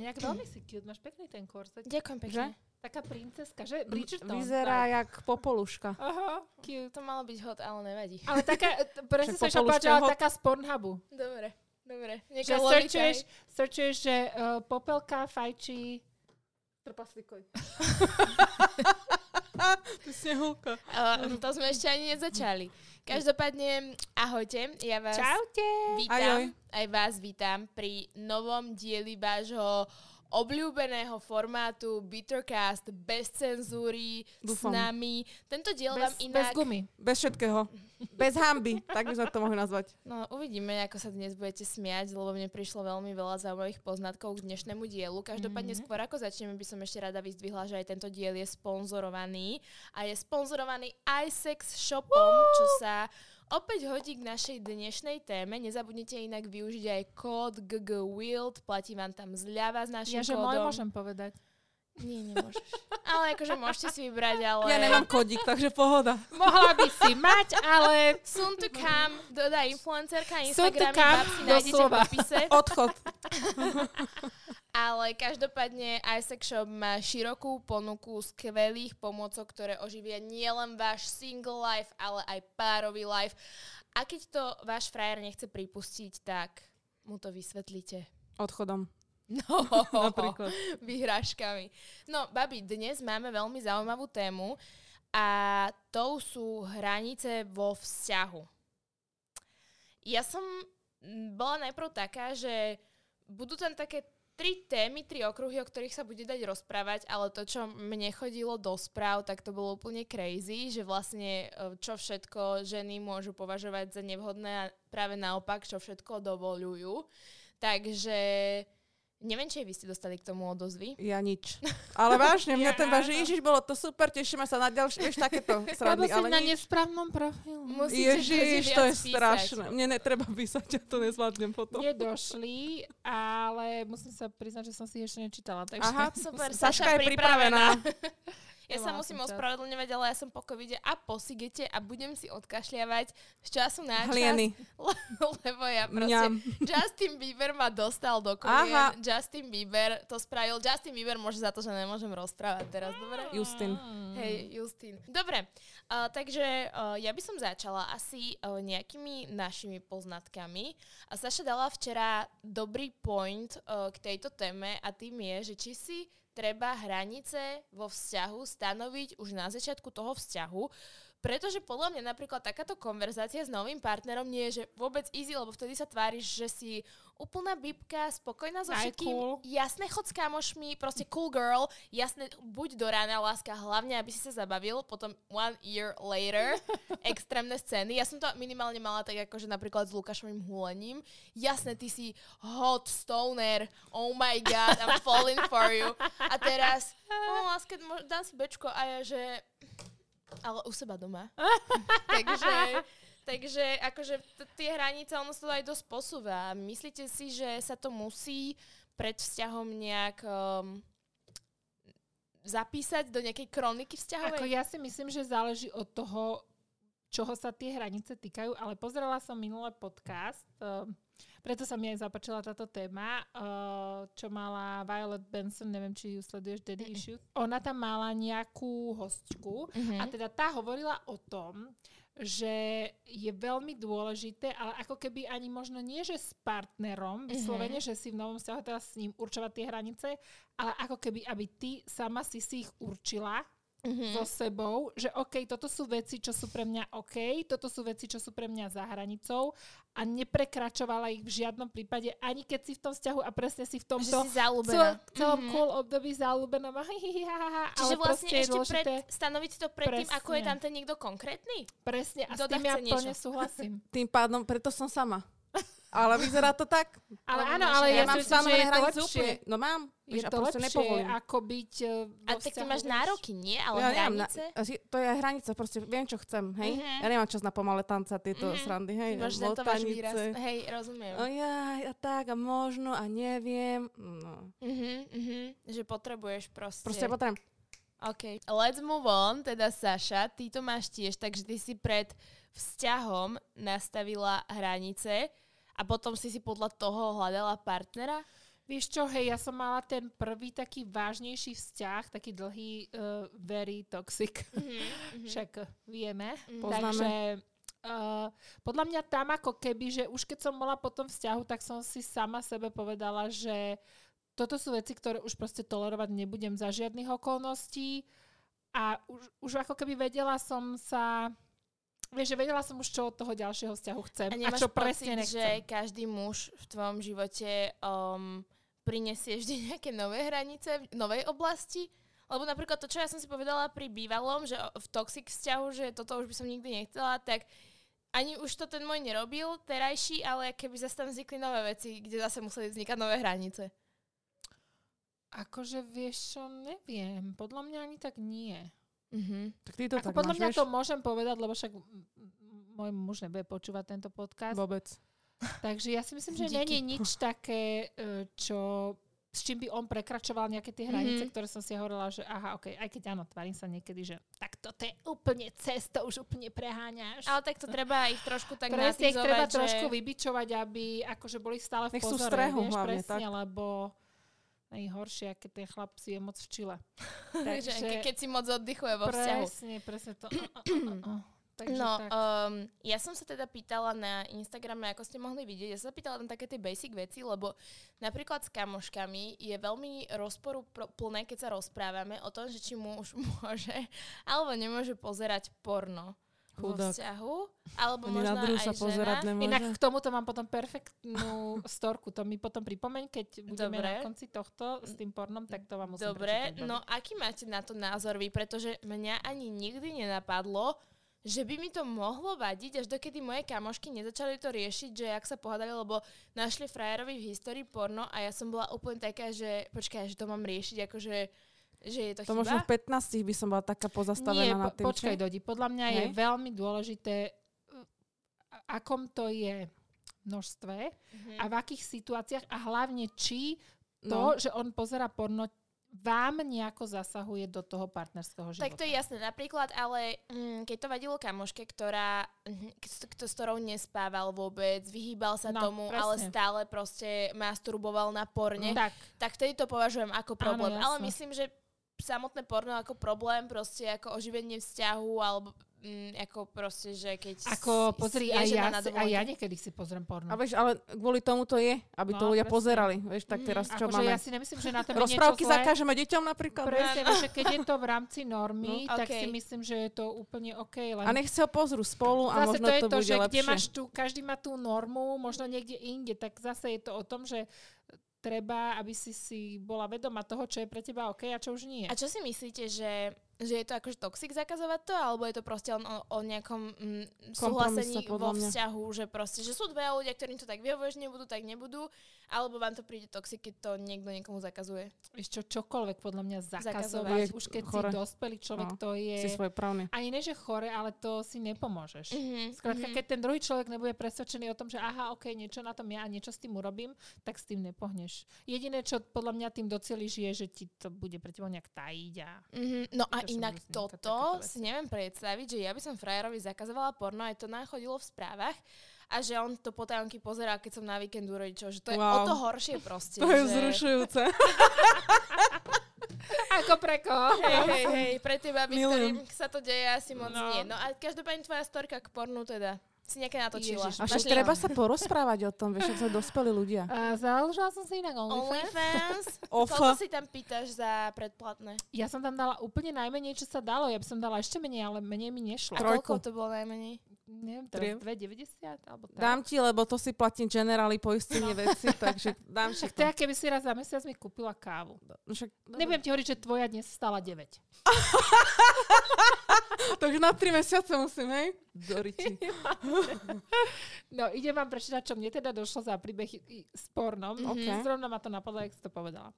Nejak veľmi si cute, máš pekný ten korzet. Ďakujem pekne. Taká princeska, že? Bridgerton. Vyzerá tak. jak popoluška. Aha, cute. To malo byť hot, ale nevadí. Ale taká, presne Však som povedať, ale taká z Pornhubu. Dobre, dobre. Že searchuješ, searchuješ, že uh, popelka fajčí trpaslíkoj. Ty snehulka. Uh, to sme ešte ani nezačali. Každopádne, ahojte, ja vás Čaute. vítam, Ajoj. aj vás vítam pri novom dieli vášho obľúbeného formátu Bittercast bez cenzúry s Dúfam. nami. Tento diel Bez, vám bez inak... gumy. Bez všetkého. Bez hamby. Tak by sme to mohli nazvať. No, uvidíme, ako sa dnes budete smiať, lebo mne prišlo veľmi veľa zaujímavých poznatkov k dnešnému dielu. Každopádne Mhm. skôr ako začneme, by som ešte rada vyzdvihla, že aj tento diel je sponzorovaný a je sponzorovaný iSex Shopom, čo sa opäť hodí k našej dnešnej téme. Nezabudnite inak využiť aj kód GGWILD, platí vám tam zľava s našim Ja, že môj kódom. môžem povedať. Nie, nemôžeš. Ale akože môžete si vybrať, ale... Ja nemám kodík, takže pohoda. Mohla by si mať, ale Soon to come, dodá influencerka Instagramy, come, babsi nájdete v popise. Odchod. Ale každopádne iSex Shop má širokú ponuku skvelých pomôcok, ktoré oživia nielen váš single life, ale aj párový life. A keď to váš frajer nechce pripustiť, tak mu to vysvetlíte. Odchodom. No, Napríklad. vyhrážkami. No, babi, dnes máme veľmi zaujímavú tému a tou sú hranice vo vzťahu. Ja som bola najprv taká, že budú tam také tri témy, tri okruhy, o ktorých sa bude dať rozprávať, ale to, čo mne chodilo do správ, tak to bolo úplne crazy, že vlastne e, čo všetko ženy môžu považovať za nevhodné a práve naopak, čo všetko dovolujú. Takže neviem, či vy ste dostali k tomu odozvy. Ja nič. Ale vážne, mňa Ja ten váš. Ježiš, bolo to super, tešíme sa na ďalšie, vieš, takéto srandy, si ale na nič. nesprávnom profilu. Musíte Ježiš, to je písať. strašné. Mne netreba písať, ja to nezvládnem potom. Nedošli, ale musím sa priznať, že som si ešte nečítala. Takže Aha, Super, Saška Saša je pripravená. Ja sa musím čas. ospravedlňovať, ale ja som po covide a po sigete a budem si odkašľavať z času na čas, Hlieny. le- lebo ja proste... Mňam. Justin Bieber ma dostal do kolien. Justin Bieber to spravil. Justin Bieber môže za to, že nemôžem rozprávať teraz, dobre? Justin. Hej, Justin. Dobre, uh, takže uh, ja by som začala asi uh, nejakými našimi poznatkami. A Saša dala včera dobrý point uh, k tejto téme a tým je, že či si treba hranice vo vzťahu stanoviť už na začiatku toho vzťahu, pretože podľa mňa napríklad takáto konverzácia s novým partnerom nie je že vôbec easy, lebo vtedy sa tváriš, že si úplná bíbka, spokojná so všetkým. cool. Jasné, chod s kamošmi, proste cool girl, jasné, buď do rána, láska, hlavne, aby si sa zabavil, potom one year later, extrémne scény. Ja som to minimálne mala tak akože napríklad s Lukášovým húlením. Jasné, ty si hot stoner, oh my god, I'm falling for you. A teraz, no láska, dám si bečko a ja, že ale u seba doma. takže, takže akože t- tie hranice, ono sa to aj dosť posúva. Myslíte si, že sa to musí pred vzťahom nejak um, zapísať do nejakej kroniky vzťahovej? Ako ja si myslím, že záleží od toho, čoho sa tie hranice týkajú, ale pozerala som minulé podcast, uh, preto sa mi aj zapáčila táto téma, uh, čo mala Violet Benson, neviem, či ju sleduješ, Daddy Issues. Ona tam mala nejakú hostku Mhm. a teda tá hovorila o tom, že je veľmi dôležité, ale ako keby ani možno nie, že s partnerom, vyslovene, že si v novom vzťahu teraz s ním určovať tie hranice, ale ako keby, aby ty sama si si ich určila Mhm. so sebou, že OK, toto sú veci, čo sú pre mňa OK, toto sú veci, čo sú pre mňa za hranicou a neprekračovala ich v žiadnom prípade, ani keď si v tom vzťahu a presne si v tomto zalúbená. celom, celom cool období zalúbená, Čiže vlastne ešte pred, stanoviť si to predtým, ako je tam ten niekto konkrétny? presne, a s Dodá tým ja plne súhlasím. Tým pádom, preto som sama. Ale vyzerá to tak. Ale áno, ale ja, ja mám myslím, že stanovené je to hranice lepšie. úplne. No mám. Je Vieš, a to lepšie, nepovolím. ako byť e, A tak ty máš vieš. nároky, nie? Ale ja na, hranice? asi, to je hranica, proste viem, čo chcem, hej? Mhm. Ja nemám čas na pomalé tanca, tieto Mhm. srandy, hej? Máš za to váš výraz. Hej, rozumiem. O jaj, a tak, a možno, a neviem. No. Mhm, mhm. Že potrebuješ proste. Proste potrebujem. OK. Let's move on. Teda Saša, ty to máš tiež, takže ty si pred vzťahom nastavila hranice a potom si si podľa toho hľadala partnera? Vieš čo, hej, ja som mala ten prvý taký vážnejší vzťah, taký dlhý, uh, very toxic. Mhm, Však uh, vieme. Poznáme. Takže uh, podľa mňa tam ako keby, že už keď som bola po tom vzťahu, tak som si sama sebe povedala, že toto sú veci, ktoré už proste tolerovať nebudem za žiadnych okolností a už, už ako keby vedela som sa Vieš, že vedela som už, čo od toho ďalšieho vzťahu chcem A a, čo pocit, presne nechcem. že každý muž v tvojom živote um, prinesie vždy nejaké nové hranice v novej oblasti? Lebo napríklad to, čo ja som si povedala pri bývalom, že v toxic vzťahu, že toto už by som nikdy nechcela, tak ani už to ten môj nerobil, terajší, ale keby zase tam vznikli nové veci, kde zase museli vznikať nové hranice. Akože vieš čo, neviem. Podľa mňa ani tak nie. Mhm. Tak ty to Ako tak podľa máš, mňa vieš? to môžem povedať, lebo však môj muž nebude počúvať tento podcast. Vôbec. Takže ja si myslím, že Díky. není nič také, e, čo s čím by on prekračoval nejaké tie hranice, Mhm. ktoré som si hovorila, že aha, ok, aj keď áno, tvarím sa niekedy, že tak toto je úplne cesto, už úplne preháňaš. Ale tak to treba ich trošku tak Presne ich treba že... trošku vybičovať, aby akože boli stále v Nech sú pozore, strehu vieš, hlavne, presne, tak. lebo najhoršie, keď ten chlap si je moc v čile. že ke- keď si moc oddychuje vo vzťahu. Presne, presne to. Uh. Takže no, tak. um, ja som sa teda pýtala na Instagrame, ako ste mohli vidieť, ja som sa pýtala na také tie basic veci, lebo napríklad s kamoškami je veľmi rozporuplné, keď sa rozprávame o tom, že či muž môže alebo nemôže pozerať porno vo Chudák. vzťahu, alebo Ani možno aj sa žena. nemôže. Inak k tomuto mám potom perfektnú storku. To mi potom pripomeň, keď budeme Dobre. na konci tohto s tým pornom, tak to vám musím Dobre, prečítať, no aký máte na to názor vy? Pretože mňa ani nikdy nenapadlo, že by mi to mohlo vadiť, až dokedy moje kamošky nezačali to riešiť, že ak sa pohádali, lebo našli frajerovi v histórii porno a ja som bola úplne taká, že počkaj, že to mám riešiť, akože že je to, To chyba. možno v 15 by som bola taká pozastavená Nie, na tým. počkaj? Dodi, podľa mňa je Hej. veľmi dôležité, uh, akom to je množstve Mhm. a v akých situáciách a hlavne či to, No. že on pozera porno, vám nejako zasahuje do toho partnerského života. Tak to je jasné. Napríklad, ale mm, keď to vadilo kamoške, ktorá, mhm, kto, s ktorou nespával vôbec, vyhýbal sa No, tomu, ale presne. stále proste masturboval na porne, Tak, tak vtedy to považujem ako problém. Ale jasné. myslím, že samotné porno ako problém, proste ako oživenie vzťahu, alebo mm, ako proste, že keď ako si- pozri, aj ja, na si, aj ja niekedy si pozriem porno. A vieš, ale kvôli tomu to je, aby to No, ľudia presne. pozerali. Vieš, tak Mm, teraz čo akože máme? ja si nemyslím, že na tom Rozprávky zakážeme deťom napríklad? Presne, že keď je to v rámci normy, No, tak okej. si myslím, že je to úplne OK. Len A nech ho pozrú spolu a zase možno to je to, to, bude že kde lepšie. máš tu, každý má tú normu, možno niekde inde, tak zase je to o tom, že treba, aby si si bola vedoma toho, čo je pre teba OK a čo už nie. A čo si myslíte, že, že je to akože toxic zakazovať to, alebo je to proste len o, o nejakom mm, súhlasení vo vzťahu, že proste, že sú dve ľudia, ktorým to tak vyhovuje, že nebudú, tak nebudú, alebo vám to príde toxic, keď to niekto niekomu zakazuje. Čo, čokoľvek podľa mňa zakazovať, Zakazovať. už keď Chore. si dospelý človek, No, to je... Si svoj právny. Ani ne, že chore, ale to si nepomôžeš. Mhm, Skrátka, mhm. keď ten druhý človek nebude presvedčený o tom, že aha, ok, niečo na tom ja a niečo s tým urobím, tak s tým nepohneš. Jediné, čo podľa mňa tým docieliš, je, že ti to bude pre teba nejak tajiť a Mhm, No a inak toto si neviem predstaviť, že ja by som frajerovi zakazovala porno, aj to nachodilo v správach a že on to potajomky pozeral, keď som na víkendu rodičov, že to je Wow. o to horšie proste. To je že... vzrušujúce. Ako pre koho? Hej, hej, hej, pre tie baby, Milujem. ktorým sa to deje asi moc No. nie. No a každopádne tvoja storka k pornu teda si nejaké natočila. Ježiš, A však treba sa porozprávať o tom, vieš, sa dospelí ľudia. Uh, založila som si inak OnlyFans. OnlyFans? Koľko si tam pýtaš za predplatné? Ja som tam dala úplne najmenej, čo sa dalo. Ja by som dala ešte menej, ale menej mi nešlo. A koľko to bolo najmenej? Neviem, teraz 2,90 alebo tak. Dám ti, lebo to si platím generály poistenie veci, takže dám ti Však to. to je, keby si raz za mesiac mi kúpila kávu. No Však, dobre. Nebudem ti hovoriť, že tvoja dnes stala 9. To už na 3 mesiace musím, hej? Doriči. No, idem vám prečítať, čo mne teda došlo za príbeh s pornom. Mhm. OK. Zrovna ma to napadlo, jak si to povedala.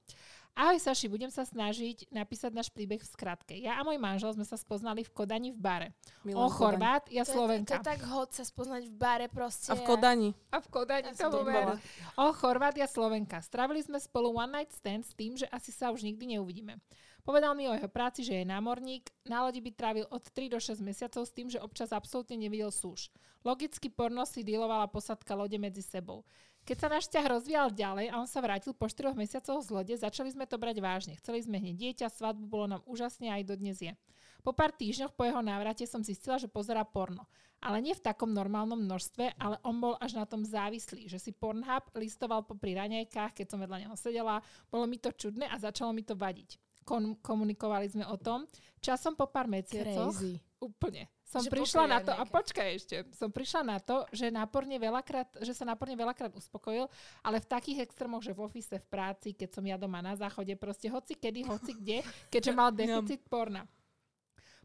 Ahoj Saši, budem sa snažiť napísať náš príbeh v skratke. Ja a môj manžel sme sa spoznali v Kodani v bare. Milujem On. Chorvát, ja To je, to Slovenka. je tak hod sa spoznať v bare proste. A v Kodani. A v Kodani Ja to som bol nebola. O, Chorvát, ja Slovenka. Strávili sme spolu one night stand s tým, že asi sa už nikdy neuvidíme. Povedal mi o jeho práci, že je námorník. Na lodi by trávil od 3 do 6 mesiacov s tým, že občas absolútne nevidel súž. Logicky porno si dealovala posadka lode medzi sebou. Keď sa náš vzťah rozvíjal ďalej a on sa vrátil po 4 mesiacoch z lode, začali sme to brať vážne. Chceli sme hneď dieťa, svadbu, bolo nám úžasne aj dodnes je. Po pár týždňoch po jeho návrate som zistila, že pozera porno. Ale nie v takom normálnom množstve, ale on bol až na tom závislý, že si Pornhub listoval popri raňajkách, keď som vedľa neho sedela. Bolo mi to čudné a začalo mi to vadiť. Kon- komunikovali sme o tom. Časom po pár mesiacoch... Crazy. Úplne. Som Že prišla na to, a raňajkách. počkaj ešte, som prišla na to, že, náporne veľakrát, že sa náporne veľakrát uspokojil, ale v takých extrémoch, že v ofise, v práci, keď som ja doma na záchode, proste hoci kedy, hoci kde, keďže mal deficit porna.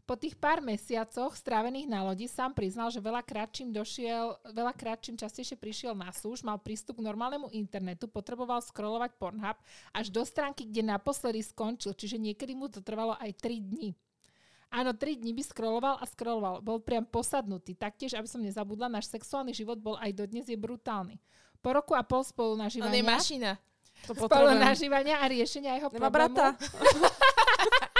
Po tých pár mesiacoch strávených na lodi sám priznal, že veľakrát čím došiel, veľakrát čím častejšie prišiel na súž, mal prístup k normálnemu internetu, potreboval scrollovať Pornhub až do stránky, kde naposledy skončil, čiže niekedy mu to trvalo aj 3 dní. Áno, 3 dní by scrolloval a scrolloval. Bol priam posadnutý. Taktiež, aby som nezabudla, náš sexuálny život bol aj dodnes je brutálny. Po roku a pol spolu On je nažívania, mašina. To spolu nažívania a riešenia jeho Nemá problému, brata.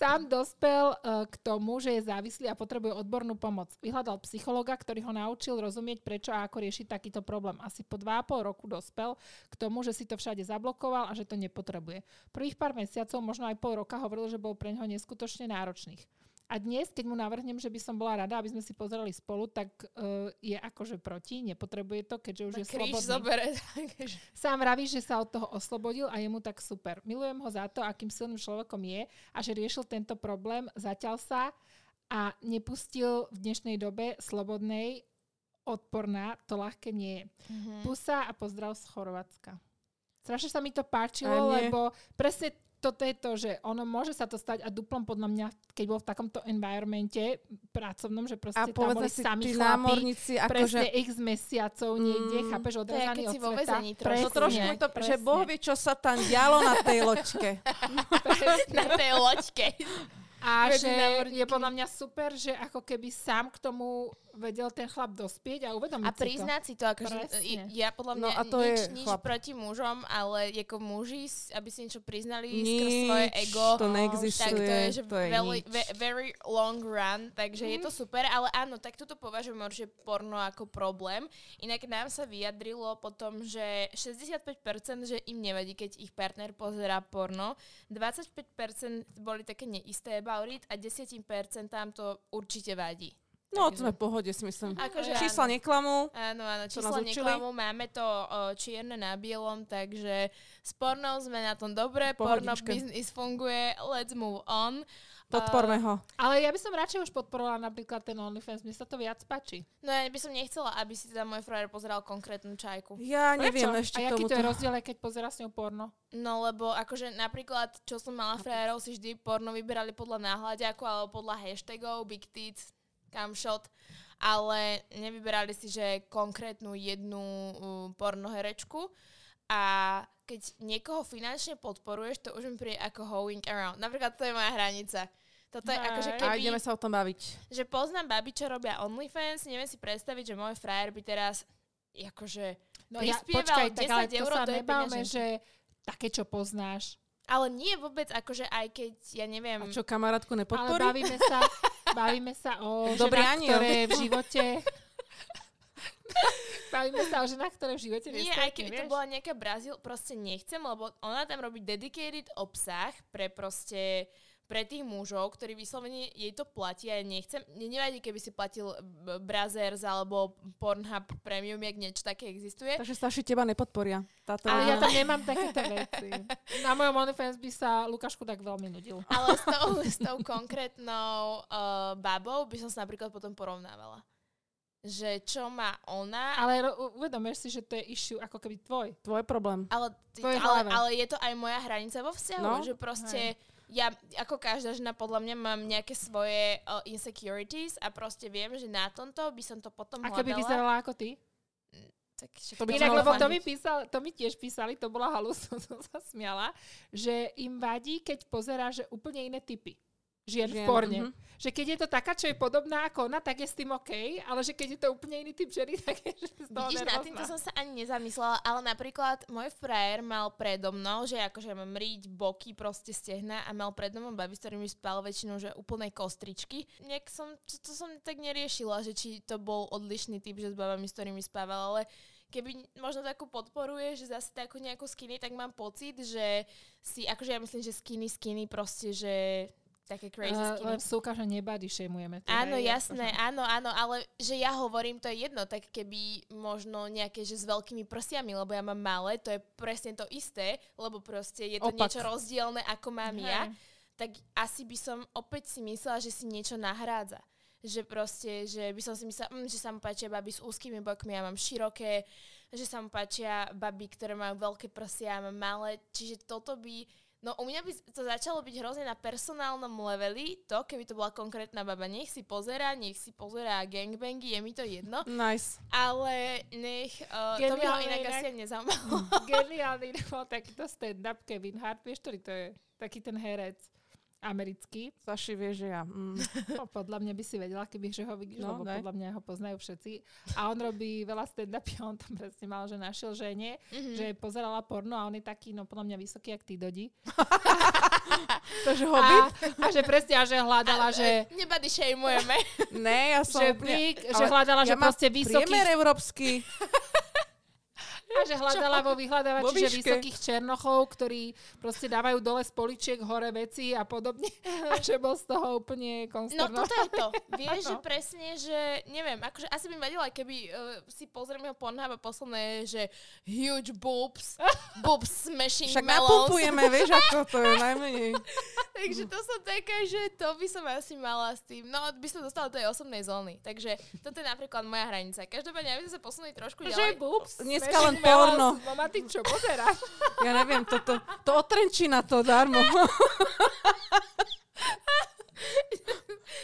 sám dospel uh, k tomu, že je závislý a potrebuje odbornú pomoc. Vyhľadal psychologa, ktorý ho naučil rozumieť, prečo a ako riešiť takýto problém. Asi po 2,5 roku dospel k tomu, že si to všade zablokoval a že to nepotrebuje. Prvých pár mesiacov, možno aj pol roka, hovoril, že bol pre neho neskutočne náročných. A dnes, keď mu navrhnem, že by som bola rada, aby sme si pozerali spolu, tak uh, je akože proti, nepotrebuje to, keďže už je Kríž slobodný. zobere. takže- Sám vraví, že sa od toho oslobodil a je mu tak super. Milujem ho za to, akým silným človekom je a že riešil tento problém, zatiaľ sa a nepustil v dnešnej dobe slobodnej odporná, to ľahké nie je. Mhm. Pusa a pozdrav z Chorvátska. Strašne sa mi to páčilo, lebo presne toto je to, že ono môže sa to stať a duplom podľa mňa, keď bol v takomto environmente pracovnom, že proste A tam boli si, sami chlapi, námorníci, presne akože... x mesiacov niekde, Mm. chápeš, odrezaný od si vo sveta. väzení trošku. To Presne, trošku to, že presne. Boh vie, čo sa tam dialo na tej loďke. na tej loďke. A že je podľa mňa super, že ako keby sám k tomu vedel ten chlap dospieť a uvedomiť A si to. priznať si to, akože ja podľa No mňa a to nič, je nič chlap. proti mužom, ale ako muži, aby si niečo priznali skrz svoje Nič, ego, to tak neexistuje, to je, že to je very, nič. ve- very long run, takže je Mhm. to super, ale áno, tak toto považujem určite porno ako problém. Inak nám sa vyjadrilo potom, že 65% že im nevadí, keď ich partner pozerá porno, 25% boli také neisté about it a 10% tam to určite vadí. No, to sme v pohode, si myslím. Akože Čísla áno. neklamú. Áno, áno, čísla neklamú, máme to o, čierne na bielom, takže s pornou sme na tom dobre, porno business funguje, let's move on. Podporme ho. Ale ja by som radšej už podporovala napríklad ten OnlyFans, mne sa to viac páči. No ja by som nechcela, aby si teda môj frajer pozeral konkrétnu čajku. Ja neviem Prečo? ešte A k aký tomu. to je rozdiel, keď pozera s ňou porno? No lebo akože napríklad, čo som mala frajerov, si vždy porno vyberali podľa náhľadiaku alebo podľa hashtagov, big tits, camshot, ale nevyberali si, že konkrétnu jednu uh, pornoherečku a keď niekoho finančne podporuješ, to už mi príde ako hoeing around. Napríklad to je moja hranica. Toto je akože A keby, ideme sa o tom baviť. že poznám babi, čo robia OnlyFans, neviem si predstaviť, že môj frajer by teraz akože No ja, počkaj, tak 10 ale to eur, sa to nebavme, peňaženka. že také, čo poznáš. ale nie vôbec, akože aj keď, ja neviem, A čo, kamarátku Ale nepodporí? bavíme sa, bavíme sa o Dobrý ženách, aniel. ktoré v živote... bavíme sa o ženách, ktoré v živote Nie, aj keby to vieš? bola nejaká Brazíl, proste nechcem, lebo ona tam robí dedicated obsah pre proste pre tých mužov, ktorí vyslovene jej to platí a ja nechcem, mne nevadí, keby si platil b- Brazzers alebo Pornhub Premium, jak niečo také existuje. Takže starší teba nepodporia. Táto Ale ja tam nemám takéto veci. Na mojom OnlyFans by sa Lukášku tak veľmi nudil. Ale s tou, s tou konkrétnou uh, babou by som sa napríklad potom porovnávala. Že čo má ona, Ale uvedomíš si, že to je issue ako keby tvoj. Tvoj problém. Ale, ty, ale, ale je to aj moja hranica vo vzťahu, No, že proste ja, ako každá žena, podľa mňa mám nejaké svoje uh, insecurities a proste viem, že na tomto by som to potom by hľadala. vyzerala ako ty? Tak, však To by Inak, lebo to mi, písal, to mi tiež písali, to bola halus, som sa smiala, že im vadí, keď pozerá, že úplne iné typy žien v Žien, porne. mhm. Že keď je to taká, čo je podobná ako ona, tak je s tým OK, ale že keď je to úplne iný typ ženy, tak je z toho Vidíš, nad týmto som sa ani nezamyslela, ale napríklad môj frajer mal predo mnou, že akože mám riť, boky, proste stehna a mal predo mnou babi, s ktorými spal väčšinou, že úplnej kostričky. Nejak som, to, to som tak neriešila, že či to bol odlišný typ, že s babami, s ktorými spával, ale keby možno takú podporuje, že zase takú nejakú skinny, tak mám pocit, že si, akože ja myslím, že skinny, skinny proste, že také crazy Uh, skinny. súka, že nebody shamujeme. tu, Áno, hej, jasné, áno, áno, ale že ja hovorím, to je jedno, tak keby možno nejaké, že s veľkými prsiami, lebo ja mám malé, to je presne to isté, lebo proste je to Opak. niečo rozdielne, ako mám Hej. ja, tak asi by som opäť si myslela, že si niečo nahrádza. Že proste, že by som si myslela, mm, že sa mu páčia baby s úzkými bokmi, ja mám široké, že sa mu páčia baby, ktoré majú veľké prsia, ja mám malé, čiže toto by No u mňa by to začalo byť hrozne na personálnom leveli, to keby to bola konkrétna baba. Nech si pozera, nech si pozera gangbangy, je mi to jedno. Nice. Ale nech, uh, to by ho inak inak. asi nezaujímalo. Geniálny bol takýto stand-up Kevin Hart, vieš, ktorý to je? Taký ten herec americký. Saši vie, že ja. Mm. No, podľa mňa by si vedela, keby že ho vidíš, No, lebo daj. podľa mňa ho poznajú všetci. A on robí veľa stand-upy, on tam presne mal, že našiel žene, Mhm. že pozerala porno a on je taký, no podľa mňa vysoký, jak tí dodi. To, že A, hobbit? a že presne, a že hľadala, že, Nebady shameujeme. Ne, ja som že, úplne... že hľadala, že ja mám proste vysokých Priemer európsky. A že hľadala vo Vo vyhľadávači, že vysokých černochov, ktorí proste dávajú dole z poličiek hore veci a podobne. A že bol z toho úplne No konsternovaný. toto je to. Vieš, že presne, že neviem, akože asi by vadilo, aj keby uh, si pozriem jeho Pornhub a posledné, že huge boobs, boobs smashing Však melons. napumpujeme, vieš, ako to je najmenej. Takže to som taká, že to by som asi mala s tým. No, by som dostala do tej osobnej zóny. Takže toto je napríklad moja hranica. Každopádne, aby sme sa posunuli trošku Že ďalej. boobs, Dneska len porno. melons. Mama, ty čo pozeráš? Ja neviem, toto, to od Trenčína to darmo.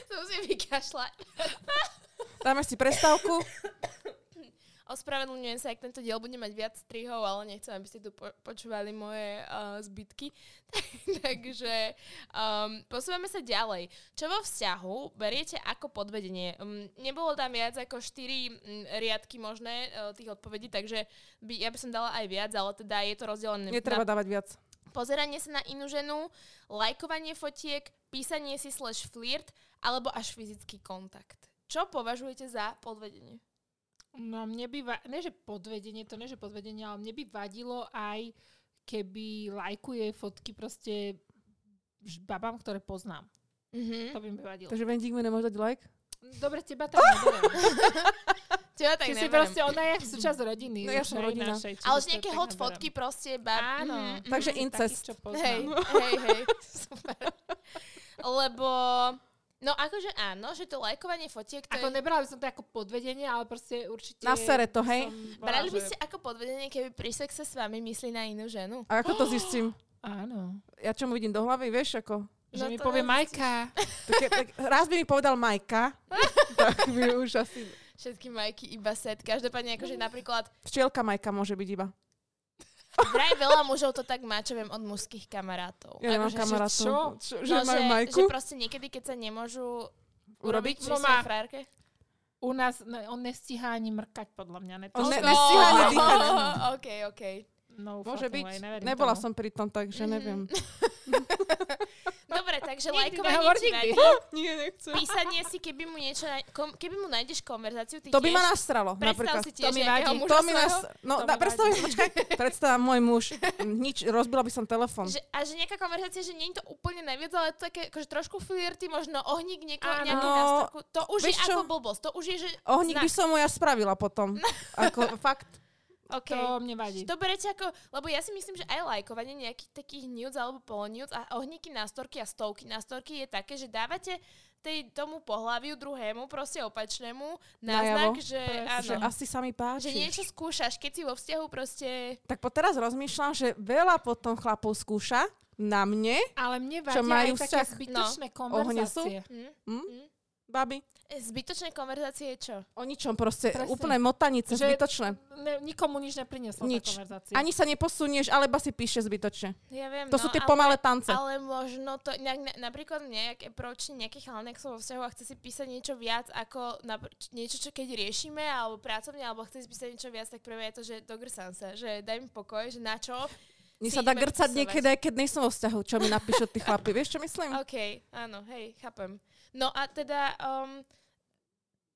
To musím vykašľať. Dáme si prestávku. Ospravedlňujem sa, ak tento diel bude mať viac strihov, ale nechcem, aby ste tu po- počúvali moje uh, zbytky. Takže um, posúvame sa ďalej. Čo vo vzťahu beriete ako podvedenie? Um, nebolo tam viac ako 4 um, riadky možné uh, tých odpovedí, takže by, ja by som dala aj viac, ale teda je to rozdelené Netreba na dávať viac. pozeranie sa na inú ženu, lajkovanie fotiek, písanie si slash flirt, alebo až fyzický kontakt. Čo považujete za podvedenie? No mne by, va- ne že podvedenie, to ne že podvedenie, ale mne by vadilo aj, keby lajkuje fotky proste babám, ktoré poznám. Mhm. To by mi vadilo. Takže Vendík mi nemôže dať like? Dobre, teba tak neberiem. Teba tak Ty si proste, ona je súčasť rodiny. No ja som rodina. našej, Ale už nejaké hot neberiem. fotky proste, bab... Áno. Mhm, Takže mhm. incest. Takých, čo poznám. Hej, hej, hej. Super. Lebo... No akože áno, že to lajkovanie fotiek, to Ako je... nebrala by som to ako podvedenie, ale proste určite... Na sere to, hej? bola, Brali by že- ste ako podvedenie, keby pri sexe s vami myslí na inú ženu? A ako to zistím? Áno. Ja čo mu vidím do hlavy, vieš ako? Že No mi povie Majka. Tak, tak raz by mi povedal Majka, tak by už asi... Všetky majky iba set. Každopádne akože napríklad Včielka Majka môže byť iba. Vraj veľa mužov to tak má, čo viem, od mužských kamarátov. Ja nemám Akože, že kamarátov. čo? Čo, No, že majú že, Majku? že proste niekedy, keď sa nemôžu urobiť pri No svojej má- frárke. U nás, no, on nestíha ani mrkať, podľa mňa. Ne, On ne- nestíha ani dýchať. OK, OK. No, Môže byť. neverím Nebola tomu. som pri tom, takže Mhm. neviem. Dobre, takže lajkovanie nehovor ti vadí. Nie, nechcem. Písanie si, keby mu niečo, kom, keby mu nájdeš konverzáciu, ty To by tiež, ma nastralo, predstav napríklad. si tiež To mi vadí. muža To mi nás... No, To da, predstav, počkaj, predstav môj muž. Nič, rozbila by som telefon. že, a že nejaká konverzácia, že nie je to úplne najviac, ale to také akože trošku flirty, možno ohník niekoho, Áno. nejaký No, nástorku. To už je čo? ako blbosť. To už je, že... Ohník by znak. som mu ja spravila potom. Ako fakt. OK. To mne vadí. To berete ako, lebo ja si myslím, že aj lajkovanie nejakých takých nudes alebo polonudes a ohníky na storky a stovky na storky je také, že dávate tej, tomu pohľaviu druhému, proste opačnému, náznak, Najavo. že Presne. Že áno. asi sa mi páči. Že niečo skúšaš, keď si vo vzťahu proste... Tak po teraz rozmýšľam, že veľa potom chlapov skúša na mne, Ale mne Čo vadia majú aj také vzťah. zbytočné Ohnesu? konverzácie. Hm? hm? Hm? Baby, E, Zbytočné konverzácie je čo? o ničom proste, Presne. úplné motanice, Že- zbytočné. Ne, nikomu nič neprineslo Nič. tá konverzácia. Ani sa neposunieš, alebo si píše zbytočne. Ja viem, To no, sú tie ale- pomalé tance. Ale možno to, na, napríklad mne, ak approach nejaký chalanek vo vzťahu a chce si písať niečo viac ako na, niečo, čo keď riešime, alebo pracovne, alebo chce si písať niečo viac, tak prvé je to, že dogrsám sa, že daj mi pokoj, že na čo. Mne sa dá grcať niekedy, aj keď nie som vo vzťahu, čo mi napíšu tí chlapi. Vieš, čo myslím? OK, áno, hej, chápem. No a teda, um,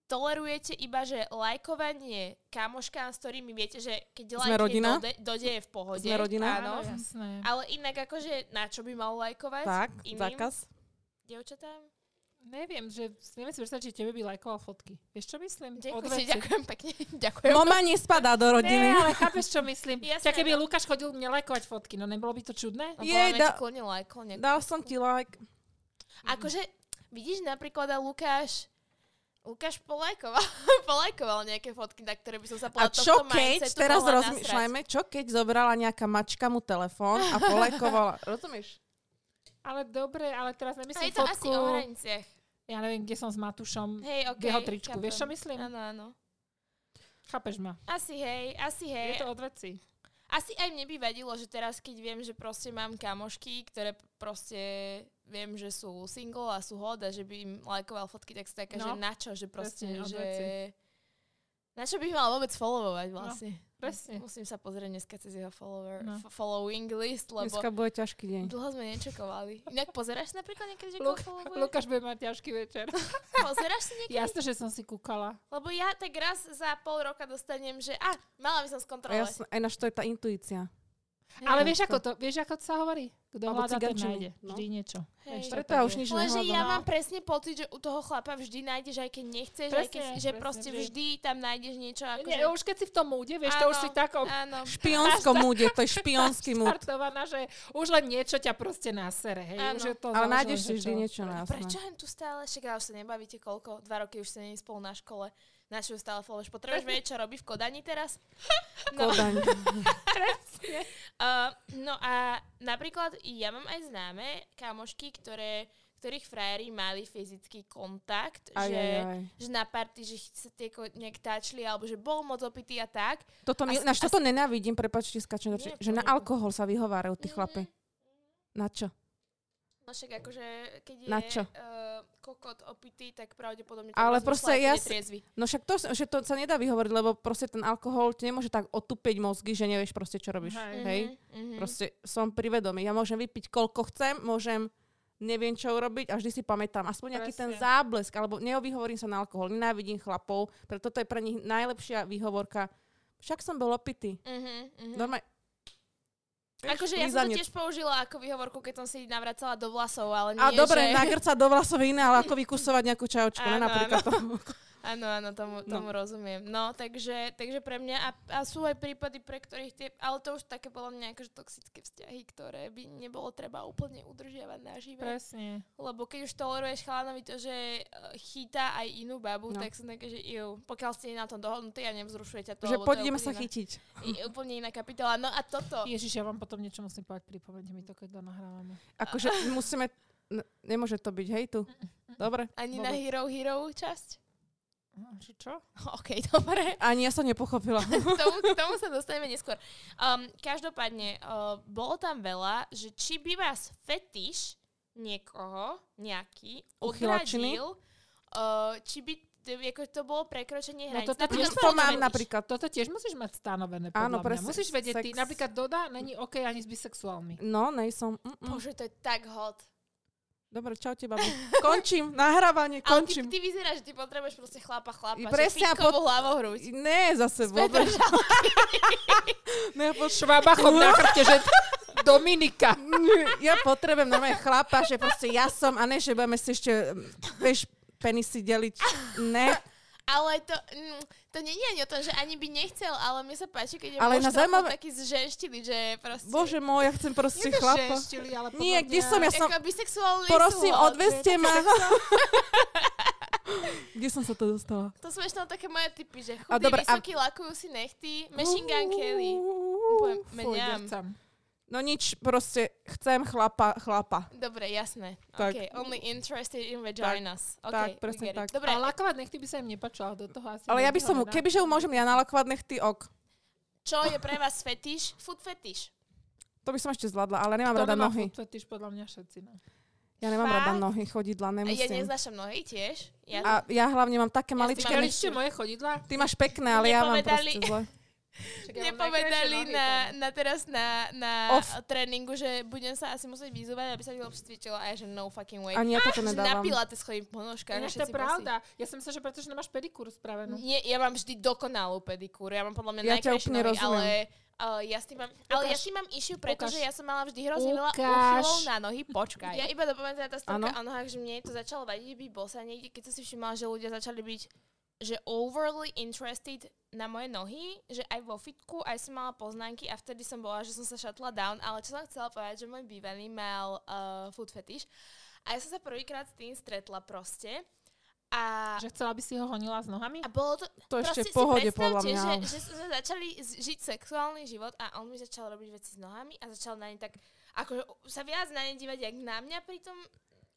tolerujete iba, že lajkovanie kamoškám, s ktorými viete, že keď Sme rodina? lajkne dode, dode je v pohode. Sme rodina? Áno. Áno, jasné. Ale inak akože na čo by mal lajkovať Tak, iným zákaz. dievčatám? Neviem, že neviem si predstaviť, že tebe by lajkoval fotky. Vieš, čo myslím? Ďakujem, ďakujem pekne. ďakujem. Mama nespadá do rodiny. Nie, ale chápeš, čo myslím. Jasné, keby no. Lukáš chodil mne lajkovať fotky, no nebolo by to čudné? No, Jej, da-. Ne... Dal som ti like. Akože, vidíš napríklad a Lukáš, Lukáš polajkoval, polajkoval nejaké fotky, na ktoré by som sa A podľa čo tohto keď, mindsetu teraz rozmýšľajme, čo keď zobrala nejaká mačka mu telefón a polajkovala. Rozumieš? Ale dobre, ale teraz. A nemyslím je to asi fotku, o hraniciach. ja neviem, kde som s Matušom Hej, v okej. jeho tričku. chápem. Vieš, čo myslím? Áno, áno. Chápeš ma? Asi hej, asi hej. Je to od veci. Asi aj mne by vadilo, že teraz, keď viem, že proste mám kamošky, ktoré proste viem, že sú single a sú hod a že by im lajkoval fotky, tak taká, No, že na čo, že proste, presne, že... Na čo by ich mal vôbec followovať vlastne? presne. Musím sa pozrieť dneska cez jeho follower, No. f- following list, lebo Dneska bude ťažký deň. dlho sme nečakovali. Inak pozeráš napríklad niekedy, že Luk-? Lukáš bude mať ťažký večer. Pozeráš sa niekedy? Jasne, že som si kúkala. Lebo ja tak raz za pol roka dostanem, že a, mala by som skontrolovať. Jasne, aj naš to je tá intuícia. Ale Hej, vieš, to- ako to, vieš, ako to sa hovorí? Kto hľadá, ten nájde. no. Vždy niečo. Hej. Vieš, Preto ja je. už nič Lenže ja nehľadám. mám presne pocit, že u toho chlapa vždy nájdeš, aj keď nechceš, aj keď, Presne, že presne, proste vždy. vždy tam nájdeš niečo ako Nie, už keď si v tom múde, vieš, to už Áno, si takom Áno. Špionskom múde, to je špionský múd. štartovaná, že už len niečo ťa proste nasere, hej. Áno. Už je to Ale nájdeš že si vždy čo. niečo na Prečo len tu stále? Však už sa nebavíte koľko? Dva roky už sa není spolu na škole. Na čo ju stále followuješ? Potrebuješ vedieť, čo robí v Kodani teraz? No, Kodaň. uh, no a napríklad ja mám aj známe kamošky, ktoré, ktorých frajeri mali fyzický kontakt, Aj, že, aj, aj. že na party, že sa tieko nejak táčli, alebo že bol moc opitý a tak. Toto, mi, as- toto nenávidím, prepačte, skačem, Nie, že na alkohol sa vyhovárajú tí Mhm. chlapi. Na čo? No však akože, keď je Na čo? Uh, kokot opitý, tak pravdepodobne Ale rozmýšľa, proste ja si-. No však to, že to sa nedá vyhovoriť, lebo proste ten alkohol ti nemôže tak otúpiť mozgy, že nevieš proste, čo robíš. Hej. Hej? Mhm, mhm. Proste som privedomý. Ja môžem vypiť koľko chcem, môžem neviem čo urobiť a vždy si pamätám. Aspoň nejaký ten Presne. záblesk, alebo neovyhovorím sa na alkohol, nenávidím chlapov, preto to je pre nich najlepšia výhovorka. Však som bol opitý. Mhm, mhm. Normálne, Akože ja som to tiež použila ako výhovorku, keď som si navracala do vlasov, ale nie, A dobre, že... nagrcať do vlasov iné, ale ako vykusovať nejakú čajočku, ne Áno, napríklad to. Áno, áno, tomu, No. tomu rozumiem. No, takže, takže pre mňa, a, a sú aj prípady, pre ktorých tie, ale to už také podľa mňa akože toxické vzťahy, ktoré by nebolo treba úplne udržiavať nažive. Presne. Lebo keď už toleruješ chalanovi to, že eh, chytá aj inú babu, No. tak som také, že ju, pokiaľ ste na tom dohodnutí a nevzrušuje ťa to, Že je úplne sa iná- chytiť. i- úplne iná kapitola. No a toto. Ježiš, ja vám potom niečo musím povedať, pripomente mi to, keď to nahrávame. Akože musíme... n- Nemôže to byť, hej tu. Dobre. Ani na Vôbec. Hero Hero časť? Hm, Že čo? OK, dobre. Ani ja som nepochopila. k, tomu, k tomu sa dostaneme neskôr. Um, každopádne, uh, bolo tam veľa, že či by vás fetiš niekoho, nejaký, odradil, uh, či by to, ako to bolo prekročenie No hraníc. toto Napríklad tiež to mám napríklad. Toto tiež musíš mať stanovené, podľa Áno, presne. Musíš vedieť, ty, Sex. napríklad Doda není OK ani s bisexuálmi. No, nejsom. Mm-mm. Bože, to je tak hot. Dobre, čaute, babu. Končím, nahrávanie, Ale ty, končím. ty vyzeráš, že ty potrebuješ proste chlapa, chlapa. I že presne, a fitkovú pot- hlavou hruď. Ne, zase vôbec. Ne, pot- Švabachom na chrbte, že Dominika. ja potrebujem normálne chlapa, že proste ja som, a ne, že budeme si ešte, vieš, penisy deliť. Ne, Ale to, mm, to nie je ani o tom, že ani by nechcel, ale mne sa páči, keď je Ale muž zaujímavé- taký zženštilý, že proste... bože môj, ja chcem proste Nie chlapa. ženštili, ale podľa Nie, kde som, ja som, prosím, odveste ma. Kde som sa to dostala? To sú ešte také moje typy, že A chudí, dobre, a- vysokí, lakujú si nechty, Machine Gun Kelly. Drcam. No nič, proste chcem chlapa, chlapa. Dobre, jasné. Tak. Okay, only interested in vaginas. tak, okay, presne get it. tak. Dobre, Ale lakovať nechty by sa im nepáčilo, ale do toho asi... Ale ja by som, kebyže ju môžem ja nalakovať nechty, ok. čo je pre vás fetiš? Food fetiš. To by som ešte zvládla, ale nemám To rada nemá nohy. food fetish, podľa mňa všetci. No. Ja nemám rada Fakt? nohy, chodidla, A ja nemusím. neznášam nohy tiež. Ja A ja hlavne mám také Ja maličké... Ešte- ste moje chodidla? Ty máš pekné, ale ja mám proste zle. Ja nepovedali na, na teraz na, na Off. tréningu, že budem sa asi musieť vyzúvať, aby sa mi lepšie cvičilo a ja, že no fucking way. Ani ja toto že na nedávam. pilates chodím po nožkách. a Ináč to je pravda. Ja som myslela, že pretože nemáš pedikúru spravenú. Nie, ja mám vždy dokonalú pedikúru. Ja mám podľa mňa Ja rozumiem. ale uh, ja s tým mám, ale ja Ukáž. s tým mám issue, pretože Ukáž. ja som mala vždy hrozne veľa Ukáž. úchylov na nohy. Počkaj. Ja iba dopovedám tá stovka o nohách, že mne to začalo vadiť byť bosa niekde, keď som si všimla, že ľudia začali byť že overly interested na moje nohy, že aj vo fitku, aj som mala poznámky a vtedy som bola, že som sa šatla down, ale čo som chcela povedať, že môj bývaný mal uh, food fetish a ja som sa prvýkrát s tým stretla proste a Že chcela by si ho honila s nohami? a bolo to... To ešte v pohode, podľa mňa. Že, že sme začali žiť sexuálny život a on mi začal robiť veci s nohami a začal na ne tak, akože sa viac na ne dívať, jak na mňa pri tom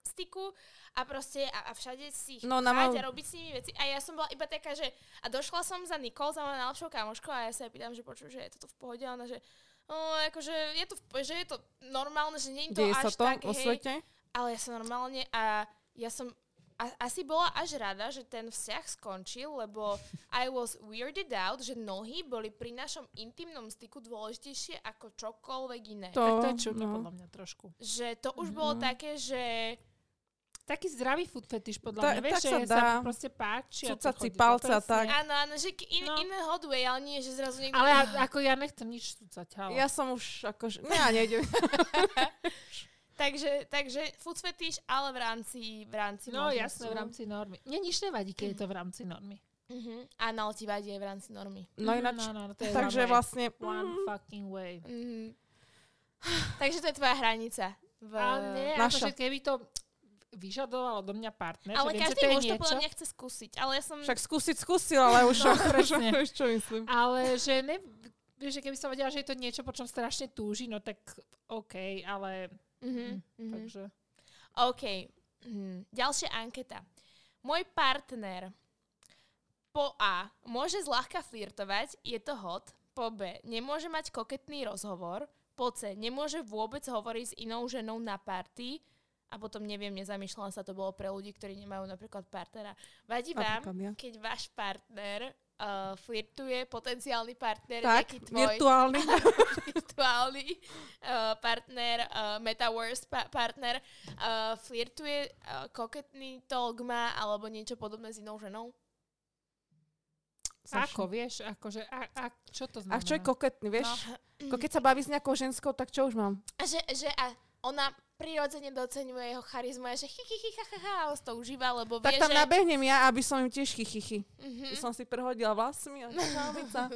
styku a proste a, a všade si ich No, na a mojom- robiť s nimi veci. A ja som bola iba taká, že a došla som za Nikol, za mojou najlepšou kamoškou a ja sa jej pýtam, že počuj, že je toto v pohode a ona, že no, akože je to, že je to normálne, že nie je to Deje až sa to tak, vo hej, svete? ale ja som normálne a ja som a, asi bola až rada, že ten vzťah skončil, lebo I was weirded out, že nohy boli pri našom intimnom styku dôležitejšie ako čokoľvek iné. To, Tak to je čudné no. podľa mňa trošku. Že to už bolo Mhm. také, že Taký zdravý food fetish podľa Ta- mňa. Vieš, že sa proste páči. Cucať si chodí to palce a presne. tak. áno, áno, že in, No. no. iné hot way, ale nie, že zrazu niekto... Ale ja, ako ja nechcem nič cucať. Halo. Ja som už akože... Ne, ja nejdem. takže, takže food fetish, ale v rámci, v rámci no možností. jasné, v rámci normy. Mne nič nevadí, keď je to v rámci normy. Uh-huh. A no, ti vadí aj v rámci normy. No Mhm, ináč, no, no, to je takže one vlastne... One mm, fucking way. Mhm. takže to je tvoja hranica. V... Ale nie, Naša. akože keby to vyžadovalo do mňa partner, Ale že viem, že každý muž to podľa mňa chce skúsiť. Ale ja som... Však skúsiť skúsil, ale už... No. Vieš, čo myslím. ale že ne, vieš, že keby som vedela, že je to niečo, po čom strašne túži, no tak OK, ale Mhm, mhm. takže... OK. Mhm. Ďalšia anketa. Môj partner po A môže zľahka flirtovať, je to hot. Po B nemôže mať koketný rozhovor. Po C nemôže vôbec hovoriť s inou ženou na party. A potom neviem, nezamýšľala sa, to bolo pre ľudí, ktorí nemajú napríklad partnera. Vadí vám, ja. keď váš partner uh, flirtuje, potenciálny partner, Tak, nejaký tvoj virtuálny. virtuálny uh, partner, uh, metaverse pa- partner, uh, flirtuje, uh, koketný talk má alebo niečo podobné s inou ženou? Ako, vieš, akože, a, a čo to znamená? A čo je koketný, vieš? No. Ko keď sa baví s nejakou ženskou, tak čo už mám? A že, že a ona prirodzene doceňuje jeho charizmu a že chi, chi, chi, ha, ha, ha, a on to užíva, lebo Tak vie, tam že... nabehnem ja, aby som im tiež chichychy. Mhm. Že som si prehodila vlasmi a čaumica.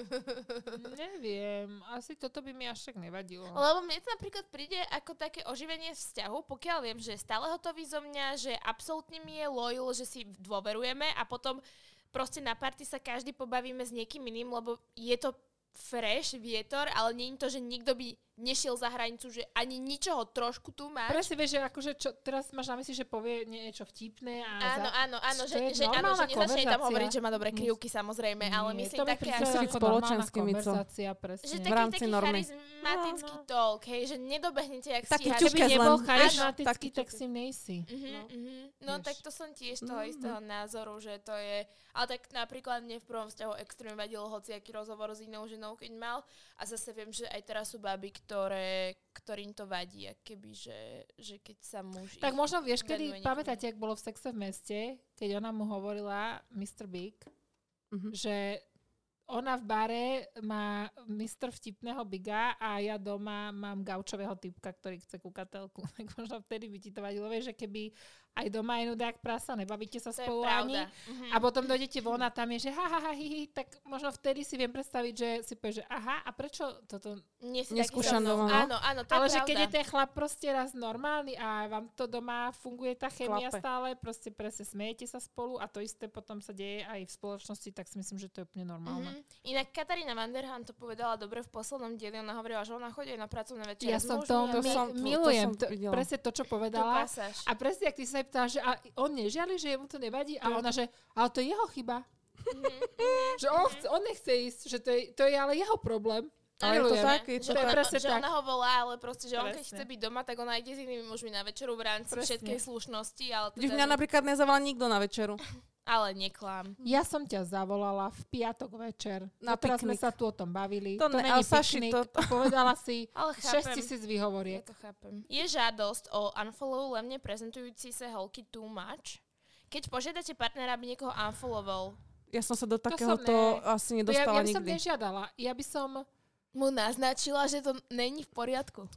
Neviem, asi toto by mi až tak nevadilo. Lebo mne to napríklad príde ako také oživenie vzťahu, pokiaľ viem, že je stále hotový zo mňa, že absolútne mi je loyal, že si dôverujeme a potom proste na party sa každý pobavíme s niekým iným, lebo je to fresh vietor, ale nie je to, že nikto by nešiel za hranicu, že ani ničoho trošku tu máš. Presne vieš, že akože čo, teraz máš na mysli, že povie niečo vtipné a... Áno, za... áno, áno, To že, že, áno, že nezačne tam hovoriť, že má dobré krivky, samozrejme, ale Nie, myslím to mi také príde ako- ako normálna spoločenský, Mico. konverzácia, presne. že taký, taký normy. charizmatický No, no. talk, hej, že nedobehnete jak Taký. Keby ťučkaz nebol charizmatický, tak taký si nejsi. Mhm, No. mhm. No tak to som tiež toho Mhm. istého názoru, že to je... Ale tak napríklad mne v prvom vzťahu extrémne vadilo hociaký rozhovor s inou ženou, keď mal. A zase viem, že aj teraz sú baby, ktoré, ktorým to vadí. Keby, že, že keď sa muž... Tak možno vieš, kedy, pamätáte, ak bolo v sexe v meste, keď ona mu hovorila Mr. Big, Mhm. že ona v bare má Mr. vtipného Biga a ja doma mám gaučového typka, ktorý chce kúkatelku. Tak možno vtedy by ti to vadilo. Vieš, že keby aj doma je nudák prasa, nebavíte sa To spolu ani. Mhm. A potom dojdete von a tam je, že ha, ha, ha, hi, hi, tak možno vtedy si viem predstaviť, že si povieš, že aha, a prečo toto... Mnou. no. Áno, áno, to Ale je že pravda. keď je ten chlap proste raz normálny a vám to doma funguje tá chemia Klape. stále, proste presne smejete sa spolu a to isté potom sa deje aj v spoločnosti, tak si myslím, že to je úplne normálne. Mhm. Inak Katarína Vanderham to povedala dobre v poslednom dieli. Ona hovorila, že ona chodí na pracovné večere Ja som to, To som- to- to milujem, som to, videla. presne to, čo povedala. A presne, ak ty sa ptá, že a on nežiali, že jemu to nevadí a ona, že ale to je jeho chyba. Mhm, Že on, chce, on nechce ísť, že to je, to je ale jeho problém. Ale je to Milujeme. tak, je Že, to To ona, tak. presne že tak. ona ho volá, ale proste, že on keď Presne. chce byť doma, tak ona ide s inými mužmi na večeru v rámci Presne. všetkej slušnosti, ale, teda, mňa napríklad nezavolá nikto na večeru. ale neklám. Ja som ťa zavolala v piatok večer. Na Doteraz sme piknik. sa tu o tom bavili. To To, ne- není ale piknik. to- A povedala si Ale 6 chápem. tisíc Ja výhovoriek. to chápem. Je žiadosť o unfollow len prezentujúci sa holky too much? Keď požiadate partnera, aby niekoho unfollowoval, Ja som sa do takéhoto asi Ja, nedostala ja by som nikdy. nežiadala. Ja by som, mu naznačila, že to není v poriadku.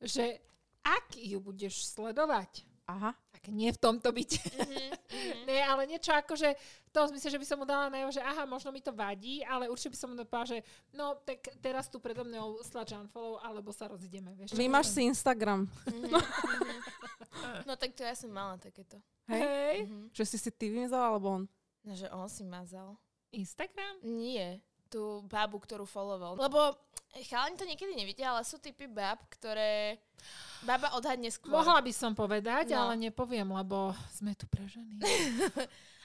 že ak ju budeš sledovať, Aha. tak nie v tomto byte. Mhm, Nie, ale niečo ako, že v tom zmysle, že by som mu dala najavo, že aha, možno mi to vadí, ale určite by som mu povedala, že no, tak teraz tu predo mnou slač unfollow, alebo sa rozideme. Vieš, čo Vymáš si? Instagram. Mhm, mhm. No tak to ja som mala takéto. Hej? Hej. Mhm. Že si si ty vymazal, alebo on? No, že on si mazal. Instagram? Nie, tú babu, ktorú followoval. Lebo chalani to niekedy nevidia, ale sú typy bab, ktoré baba odhadne skôr. Mohla by som povedať, No. ale nepoviem, lebo sme tu pre ženy.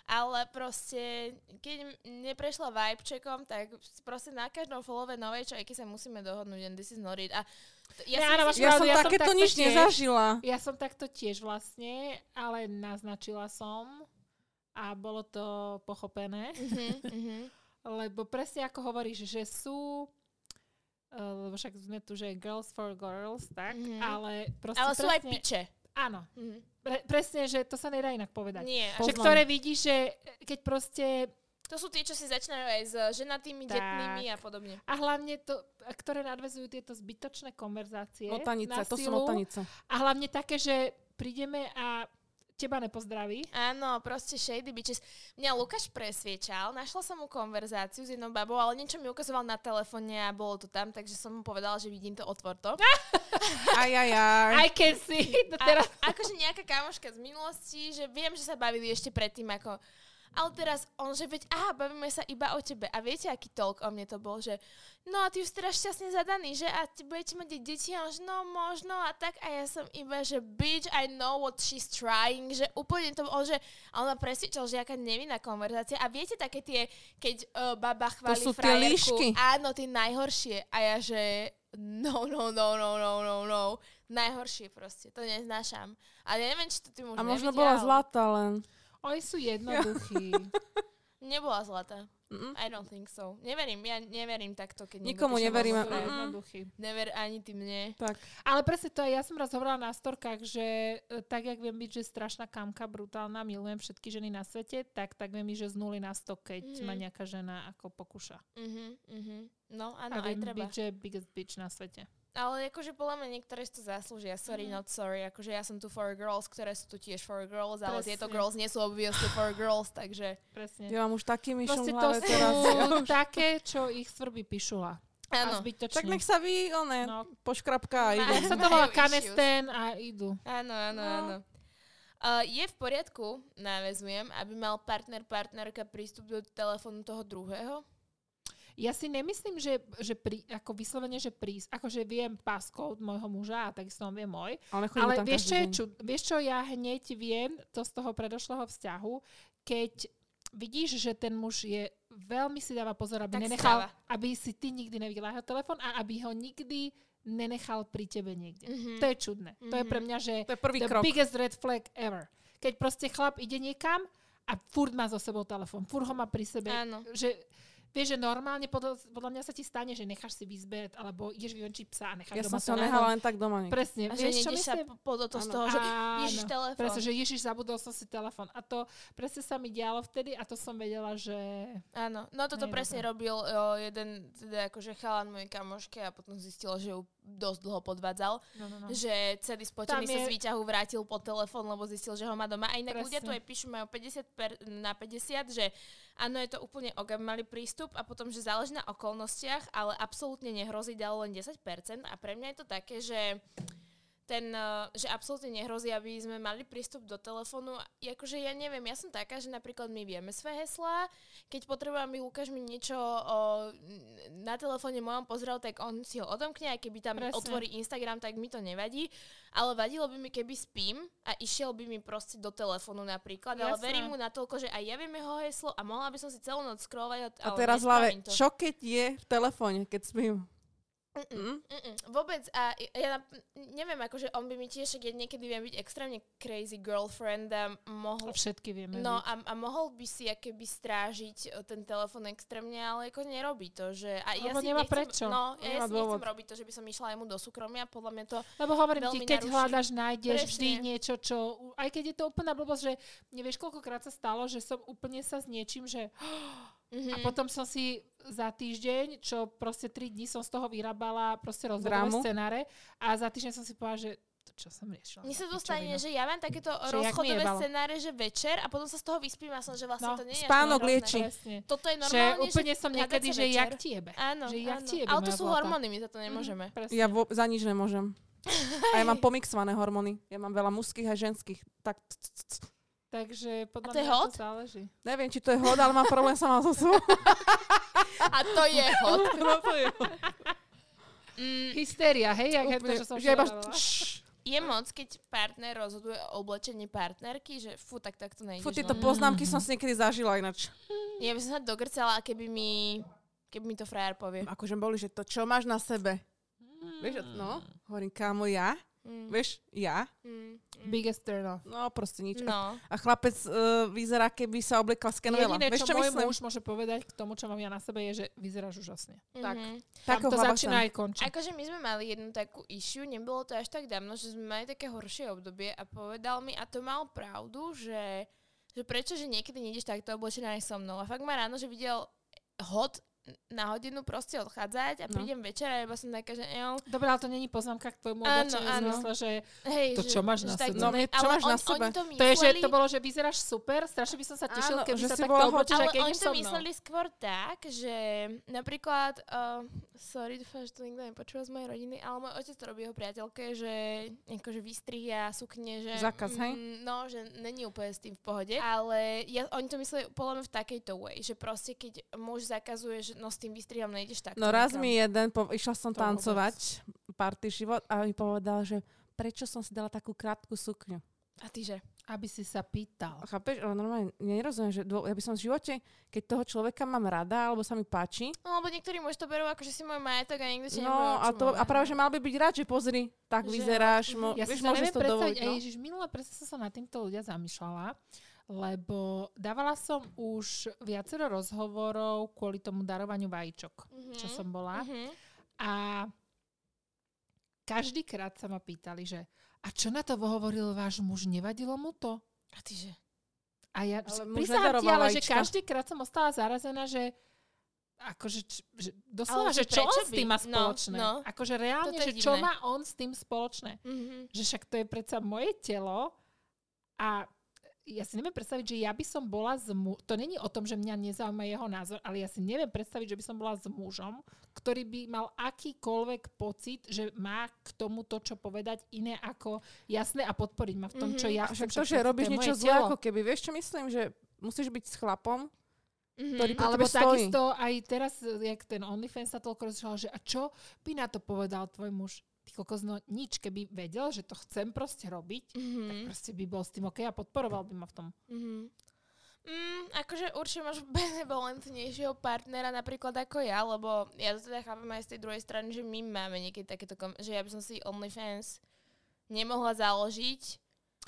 Ale proste, keď neprešla vibe checkom, tak proste na každom followe novej čajky sa musíme dohodnúť and this is not it. A t- ja si áno, myslím, Ja Pravdu, som ja takéto takto nič tiež. nezažila. Ja som takto tiež vlastne, ale naznačila som a bolo to pochopené, Mhm, mhm. lebo presne ako hovoríš, že sú eh, lebo však sme tu, že girls for girls, tak, Mhm. ale proste Ale sú aj presne, piče. Áno, Mhm. pre, presne, že to sa nedá inak povedať. Nie. Že ktoré vidíš, že keď proste To sú tie, čo si začínajú aj s ženatými, Tak. detnými a podobne. a hlavne to, ktoré nadvezujú tieto zbytočné konverzácie Notanice, na to sú silu, notanice. a hlavne také, že prídeme a teba nepozdraví. Áno, proste shady bitches. Mňa Lukáš presviečal, našla som mu konverzáciu s jednou babou, ale niečo mi ukazoval na telefóne a bolo to tam, takže som mu povedala, že vidím to, otvor to. Aj, aj, aj. I can see. To A, teraz akože nejaká kamoška z minulosti, že viem, že sa bavili ešte predtým, ako... Ale teraz on, že veď, aha, bavíme sa iba o tebe. A viete, aký talk o mne to bol, že no a ty už teraz šťastne zadaný, že? A ty budete mať deti? A on, že no možno a tak. A ja som iba, že bitch, I know what she's trying. Že úplne to bol, že... A on ma presvedčil, že aká nevinná konverzácia. A viete také tie, keď uh, baba chváli sú tie frajerku. líšky. Áno, tie najhoršie. A ja, že no, no, no, no, no, no, no. Najhoršie proste, to neznášam. A ja neviem, či to ty muž A možno nevidia, bola zlatá len. Oni sú jednoduchí. Nebola zlatá. Mm. I don't think so. Neverím, ja neverím takto, keď Nikomu. Mm-mm. jednoduchí. Never ani ty mne. Tak. Ale presne to aj ja som raz hovorila na storkách, že e, tak, jak viem byť, že strašná kamka, brutálna, milujem všetky ženy na svete, tak tak viem byť, že z nuly na 100, keď Mhm. ma nejaká žena ako pokúša. Uh-huh, uh-huh. No, A áno, aj viem treba. byť, že biggest bitch na svete. Ale akože podľa mňa niektoré si to zaslúžia. Sorry, Mhm. not sorry. Akože ja som tu for girls, ktoré sú tu tiež for girls, ale Presne. tieto girls nie sú obviously for girls, takže... Presne. Ja mám už taký myšom Proste to sú teraz. také, čo ich svrbí pišula. Áno. Tak nech sa vy, one, No. poškrapka a ide. Jak sa to volá issues. kanesten a idú. Áno, áno, No. áno. Uh, je v poriadku, návezujem, aby mal partner, partnerka prístup do telefónu toho druhého? Ja si nemyslím, že, že pri, ako vyslovene, že prís, akože viem passcode môjho muža a takisto on vie môj, Ale ale tam vieš čo, je čud, vieš čo, ja hneď viem to z toho predošlého vzťahu, keď vidíš, že ten muž je veľmi si dáva pozor, aby Tak nenechal, stáva. aby si ty nikdy nevidela jeho telefón a aby ho nikdy nenechal pri tebe niekde. Mhm. To je čudné. To je pre mňa, že To je prvý the krok. biggest red flag ever. Keď proste chlap ide niekam a furt má so sebou telefón, furt ho má pri sebe. Áno. Že, vieš, že normálne podľa, podľa mňa sa ti stane, že necháš si v izbe, alebo ideš vyvenčiť psa a necháš Ja doma som si ho telefón. nehala len tak doma. niekde. Presne. A že Vieš, čo sa myslím? po- po do toho z toho, že ježiš, telefón. Presne, že Ježiš, zabudol som si telefón. A to presne sa mi dialo vtedy a to som vedela, že... Áno, no toto je presne robil o, jeden, teda akože chalan mojej kamoške a potom zistil, že ju dosť dlho podvádzal. No, no, no. Že celý spotený Tam sa je- z výťahu vrátil po telefón, lebo zistil, že ho má doma. A inak ľudia tu Presne. aj píšu, majú 50 per, na 50, že áno, je to úplne mali prístup a potom, že záleží na okolnostiach, ale absolútne nehrozí, dalo len 10%. A pre mňa je to také, že ten, eh, že absolútne nehrozí, aby sme mali prístup do telefónu. Akože ja neviem, ja som taká, že napríklad my vieme svoje heslá. Keď potrebujem, aby Lukáš mi niečo o, na telefóne mojom pozrel, tak on si ho odomkne, aj keby tam Presne. otvorí Instagram, tak mi to nevadí. Ale vadilo by mi, keby spím a išiel by mi proste do telefónu napríklad. Ale Jasné. verím mu natoľko, že aj ja viem jeho heslo a mohla by som si celú noc scrollovať. A ale teraz hlave, čo keď je v telefóne, keď spím? Mm? Mm-mm, vôbec. A ja neviem, akože on by mi tiež, však ja niekedy viem byť extrémne crazy girlfriend a mohol... Všetky vieme. No a, a mohol by si akéby strážiť e, ten telefon extrémne, ale ako nerobí to, že... A ja Lebo si nemá nechcem, prečo. No, ja, ja Nemá si nechcem dôvod. robiť to, že by som išla jemu do súkromia, podľa mňa to... Lebo hovorím ti, keď naruší. hľadaš, nájdeš Presne. vždy niečo, čo... Aj keď je to úplná blbosť, že nevieš, koľkokrát sa stalo, že som úplne sa s niečím, že... A Mhm. potom som si za týždeň, čo proste 3 dní som z toho vyrábala proste rozhodové scenáre a za týždeň som si povedala, že to čo som riešila. Mne sa dostane, že ja mám takéto Že rozchodové scenáre, že večer a potom sa z toho vyspím a som, že vlastne No, to nie je spánok lieči. Toto je Že normálne, úplne som hádať niekedy, že večer. jak ti jebe. Áno, že jak áno. ti jebe Ale to sú zlata. hormóny, my za to nemôžeme. Presne. Ja vo, za nič nemôžem. A ja mám pomixované hormóny. Ja mám veľa mužských a ženských. Tak, c- c- c- Takže podľa A to je mňa hot? to záleží. neviem, či to je hod, ale mám problém sama so sebou. A to je hot. No, to je hod. Mm, Hystéria, hej, jak je to, Úplne, že som že iba, je moc, keď partner rozhoduje o oblečení partnerky, že fú, tak takto nejdeš. Fú, tieto no. poznámky som si niekedy zažila ináč. Ja by som sa dogrcala, keby mi, keby mi to frajer povie. Akože boli, že to čo máš na sebe? Vieš, no, hovorím, kámo, ja? Mm, Vieš, ja? mm, mm. Biggest turn off. No, proste nič. No. A chlapec uh, vyzerá, keby sa obliekal z Kenvela. Jediné, Vieš, čo, čo môj myslím? muž môže povedať k tomu, čo mám ja na sebe, je, že vyzeráš úžasne. Tak. Mhm. Tam to začína aj končí. Akože my sme mali jednu takú issue, nebolo to až tak dávno, že sme mali také horšie obdobie a povedal mi, a to mal pravdu, že, že prečo, že niekedy nejdeš takto oblečená aj so mnou. A fakt ma ráno, že videl hod na hodinu proste odchádzať a No. prídem večer a iba som taká, že jo, Dobre, ale to není poznámka k tvojmu Áno, oblečeniu v áno. zmysle, že hej, To, že, čo máš že na sebe. to No, ne- čo ale máš on, na sebe? To, to je, že mysleli- to bolo, že vyzeráš super, strašne by som sa tešil, keby že sa takto oblečíš, Ale oni to mnou. mysleli skôr tak, že napríklad, uh, sorry, dúfam, že to nikto nepočúva z mojej rodiny, ale môj otec to robí jeho priateľke, že akože vystrihy a sukne, že... Zákaz, hej? mm, No, že není úplne s tým v pohode. Ale ja, oni to mysleli podľa mňa v takejto way, že proste keď muž zakazuje, že no s tým vystrihom nejdeš takto. No raz mi jeden, po, išla som To tancovať, party život a mi povedal, že prečo som si dala takú krátku sukňu. A ty že? Aby si sa pýtal. Chápeš? Ale normálne nerozumiem, že dô, ja by som v živote, keď toho človeka mám rada, alebo sa mi páči, No, lebo niektorí muži to berú ako, že si môj majetok a niekto si no a, to, a práve, že mal by byť rád, že pozri, tak Že- vyzeráš, mo, Ja vieš, si to môžeš to dovoliť. No? Ježiš, minule presne som sa nad týmto ľudia zamýšľala, lebo dávala som už viacero rozhovorov kvôli tomu darovaniu vajíčok, Mhm. čo som bola. Mhm. A každýkrát sa ma pýtali, že a čo na to hovoril váš muž, nevadilo mu to? A ty že? A ja prisahám ti, ale že každýkrát som ostala zarazená, že akože, že doslova, Ale že čo on prečo s tým by? má No, spoločné? no. Akože reálne, že čo má on s tým spoločné? Mhm. Že však to je predsa moje telo a ja si neviem predstaviť, že ja by som bola s mu- To není o tom, že mňa nezaujíma jeho názor, ale ja si neviem predstaviť, že by som bola s mužom, ktorý by mal akýkoľvek pocit, že má k tomu to, čo povedať iné ako jasné a podporiť ma v tom, čo Mhm. ja chcem. však to, že robíš niečo zlé, ako keby, vieš čo myslím, že musíš byť s chlapom, Mhm. ktorý pri Alebo stojí. takisto aj teraz, jak ten OnlyFans sa toľko rozširoval, že a čo by na to povedal tvoj muž? Ty kokos, no nič, keby vedel, že to chcem proste robiť, Mhm. tak proste by bol s tým OK a podporoval by ma v tom. Mhm. Mm, akože určite máš benevolentnejšieho partnera napríklad ako ja, lebo ja to teda chápem aj z tej druhej strany, že my máme niekedy takéto, kom- že ja by som si OnlyFans nemohla založiť.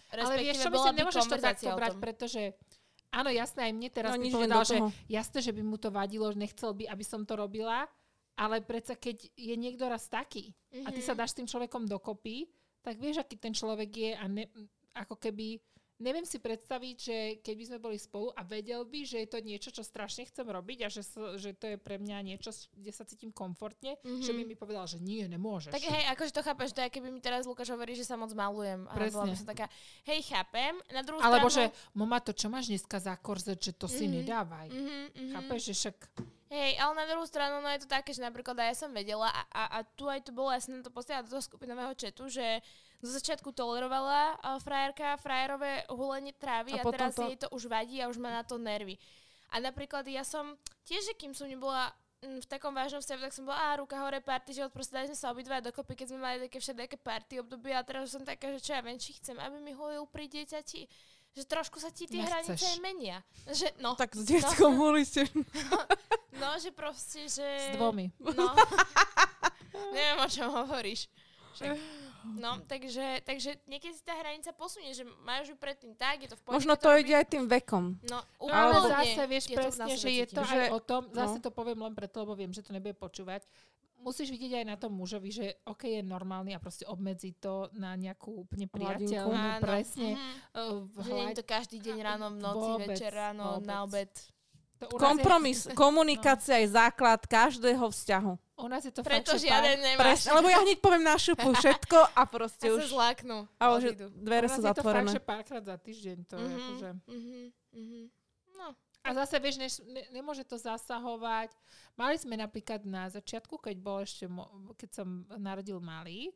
Ale vieš čo, myslím, by nemôžeš to takto brať, pretože áno, jasné, aj mne teraz No, povedal, že jasné, že by mu to vadilo, že nechcel by, aby som to robila, ale predsa keď je niekto raz taký a ty sa Mhm. dáš s tým človekom dokopy, tak vieš, aký ten človek je a ne, ako keby neviem si predstaviť, že keby sme boli spolu a vedel by, že je to niečo, čo strašne chcem robiť a že, že to je pre mňa niečo, kde sa cítim komfortne, Mhm. že by mi povedal, že nie, nemôžeš. Tak hej, akože to chápeš, to je, keby mi teraz Lukáš hovorí, že sa moc malujem. A bola by som taká, hej, chápem. Na druhú Alebo stranu... že, mama, to čo máš dneska za korzet, že to si Mhm. nedávaj. Mhm, mhm. Chápeš, že však... Hej, ale na druhú stranu, no je to také, že napríklad aj ja som vedela a, a, a tu aj to bolo, ja som to posiela do toho skupinového chatu, že zo začiatku tolerovala uh, frajerka frajerové hulenie trávy A a, teraz to- jej to už vadí a už má na to nervy. A napríklad ja som tiež, že kým som nebola mm, v takom vážnom vzťahu, tak som bola, a ruka hore, party život, proste dali sme sa obidva dokopy, keď sme mali také všelijaké party obdobie a teraz som taká, že čo ja viem, či chcem, aby mi holil pri dieťati. Že trošku sa ti tie Nechceš. hranice menia. Že, no, Tak s detskom no. ste... no, že proste, že... S dvomi. No. Neviem, o čom hovoríš. Však. No, takže, takže niekedy si tá hranica posunie, že máš ju predtým tak, je to v pohode. Možno to ide aj tým vekom. No, No, ale zase vieš Ja presne, na že je to Že- aj o tom, zase no. to poviem len preto, lebo viem, že to nebude počúvať. Musíš vidieť aj na tom mužovi, že OK, je normálny a proste obmedzí to na nejakú úplne priateľnú, presne. Mhm. uh, Že nie je to každý deň ráno, v noci, Vôbec, večer, ráno, na vôbec. obed. To nás je- Kompromis, komunikácia je základ každého vzťahu. U nás je to Preto fakt, žiaden nemáš. Presne, lebo ja hneď poviem na šupu všetko a proste A už... zláknú. Ale že odídu. dvere u nás sú je to fakt, zatvorené. že párkrát za týždeň. To je Mhm, akože... mhm, mhm. No, A zase, vieš, ne, nemôže to zasahovať. Mali sme napríklad na začiatku, keď bol ešte, mo- keď som narodil malý,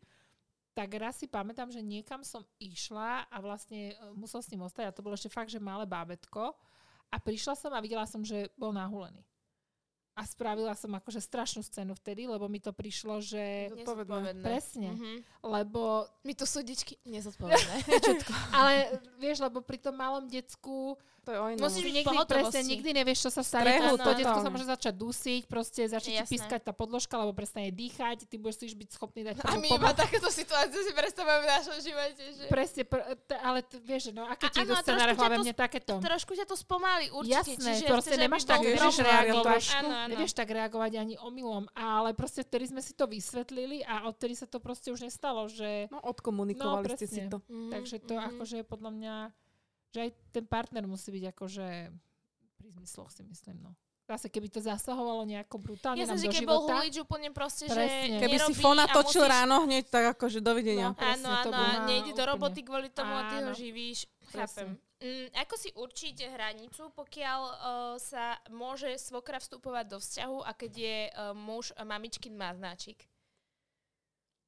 tak raz si pamätám, že niekam som išla a vlastne e, musel s ním ostať a to bolo ešte fakt, že malé bábetko. A prišla som a videla som, že bol nahulený. A spravila som akože strašnú scénu vtedy, lebo mi to prišlo, že... nezodpovedné. Presne. Mhm. Lebo... My tu súdičky nezodpovedné. Ale vieš, lebo pri tom malom decku To je o inom. Musíš byť pohotovosti. presne, nikdy nevieš, čo sa stane. Strehu, To, detsko sa môže začať dusiť, proste začne ti pískať tá podložka, lebo prestane dýchať, ty budeš si byť schopný dať A my iba takéto situácie si predstavujeme v našom živote, že... Presne, pr- t- ale t- vieš, no aké A ti idú scenáre to mne takéto. Trošku ťa to spomalí, určite. Jasné, čiže proste nemáš tak, nevieš reagovať. Nevieš tak reagovať ani omylom, ale proste vtedy sme si to vysvetlili a odtedy sa to proste už nestalo, že... No, odkomunikovali No, ste si presne. to. Mhm, Takže to mhm. akože je podľa mňa, že aj ten partner musí byť akože pri zmysloch si myslím, no. Zase keby to zasahovalo nejako brutálne Ja nám som si, do keď bol života, hulič úplne proste, že Presne. Keby si fona točil musíš... ráno hneď, tak akože dovidenia. No. presne, Áno, to áno, by ma nejde do úplne- roboty kvôli tomu a ty ho Áno. živíš. Chápem. Mm, ako si určíte hranicu, pokiaľ uh, sa môže svokra vstupovať do vzťahu a keď je uh, muž uh, mamičkin maznáčik?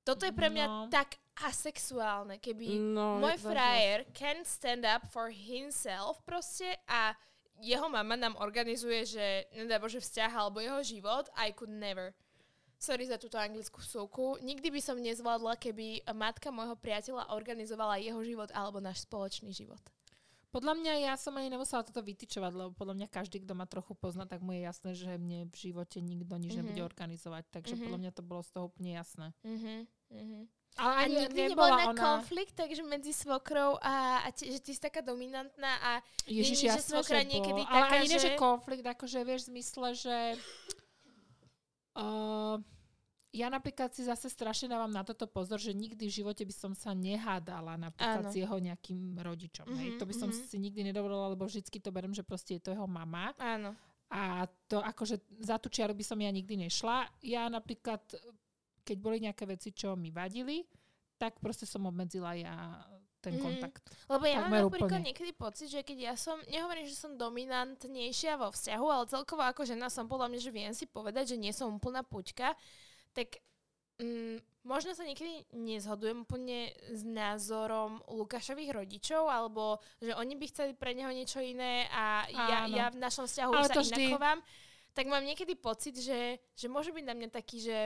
Toto je pre mňa No. tak asexuálne, keby No, môj frajer can stand up for himself proste a jeho mama nám organizuje, že nedá Bože vzťah alebo jeho život, I could never. Sorry za túto anglickú súku. Nikdy by som nezvládla, keby matka môjho priateľa organizovala jeho život alebo náš spoločný život. Podľa mňa ja som ani nemusela toto vytyčovať, lebo podľa mňa každý, kto ma trochu pozná, tak mu je jasné, že mne v živote nikto nič Mhm. nebude organizovať. Takže Mhm. podľa mňa to bolo z toho úplne jasné. Mhm, mhm. Ale A ani nikdy nebol nebola na ona... konflikt, takže medzi svokrou a, a ti, že ty si taká dominantná a Ježiš, Není, že jasné, svokra že niekedy bol. Ale taká, ani nie, že že- konflikt, akože vieš v zmysle, že... Uh, ja napríklad si zase strašne dávam na toto pozor, že nikdy v živote by som sa nehádala napríklad Áno. s jeho nejakým rodičom. hej. Mhm, To by som mhm. si nikdy nedovolila, lebo vždycky to berem, že proste je to jeho mama. áno. A to akože za tú čiaru by som ja nikdy nešla. Ja napríklad, keď boli nejaké veci, čo mi vadili, tak proste som obmedzila ja ten Mhm. kontakt. Lebo ja mám napríklad úplne. niekedy pocit, že keď ja som, nehovorím, že som dominantnejšia vo vzťahu, ale celkovo ako žena som podľa mňa, že viem si povedať, že nie som úplná puťka, tak mm, možno sa niekedy nezhodujem úplne s názorom Lukášových rodičov, alebo že oni by chceli pre neho niečo iné a ja, Áno. ja v našom vzťahu Ale sa inak vždy- tak mám niekedy pocit, že, že môže byť na mňa taký, že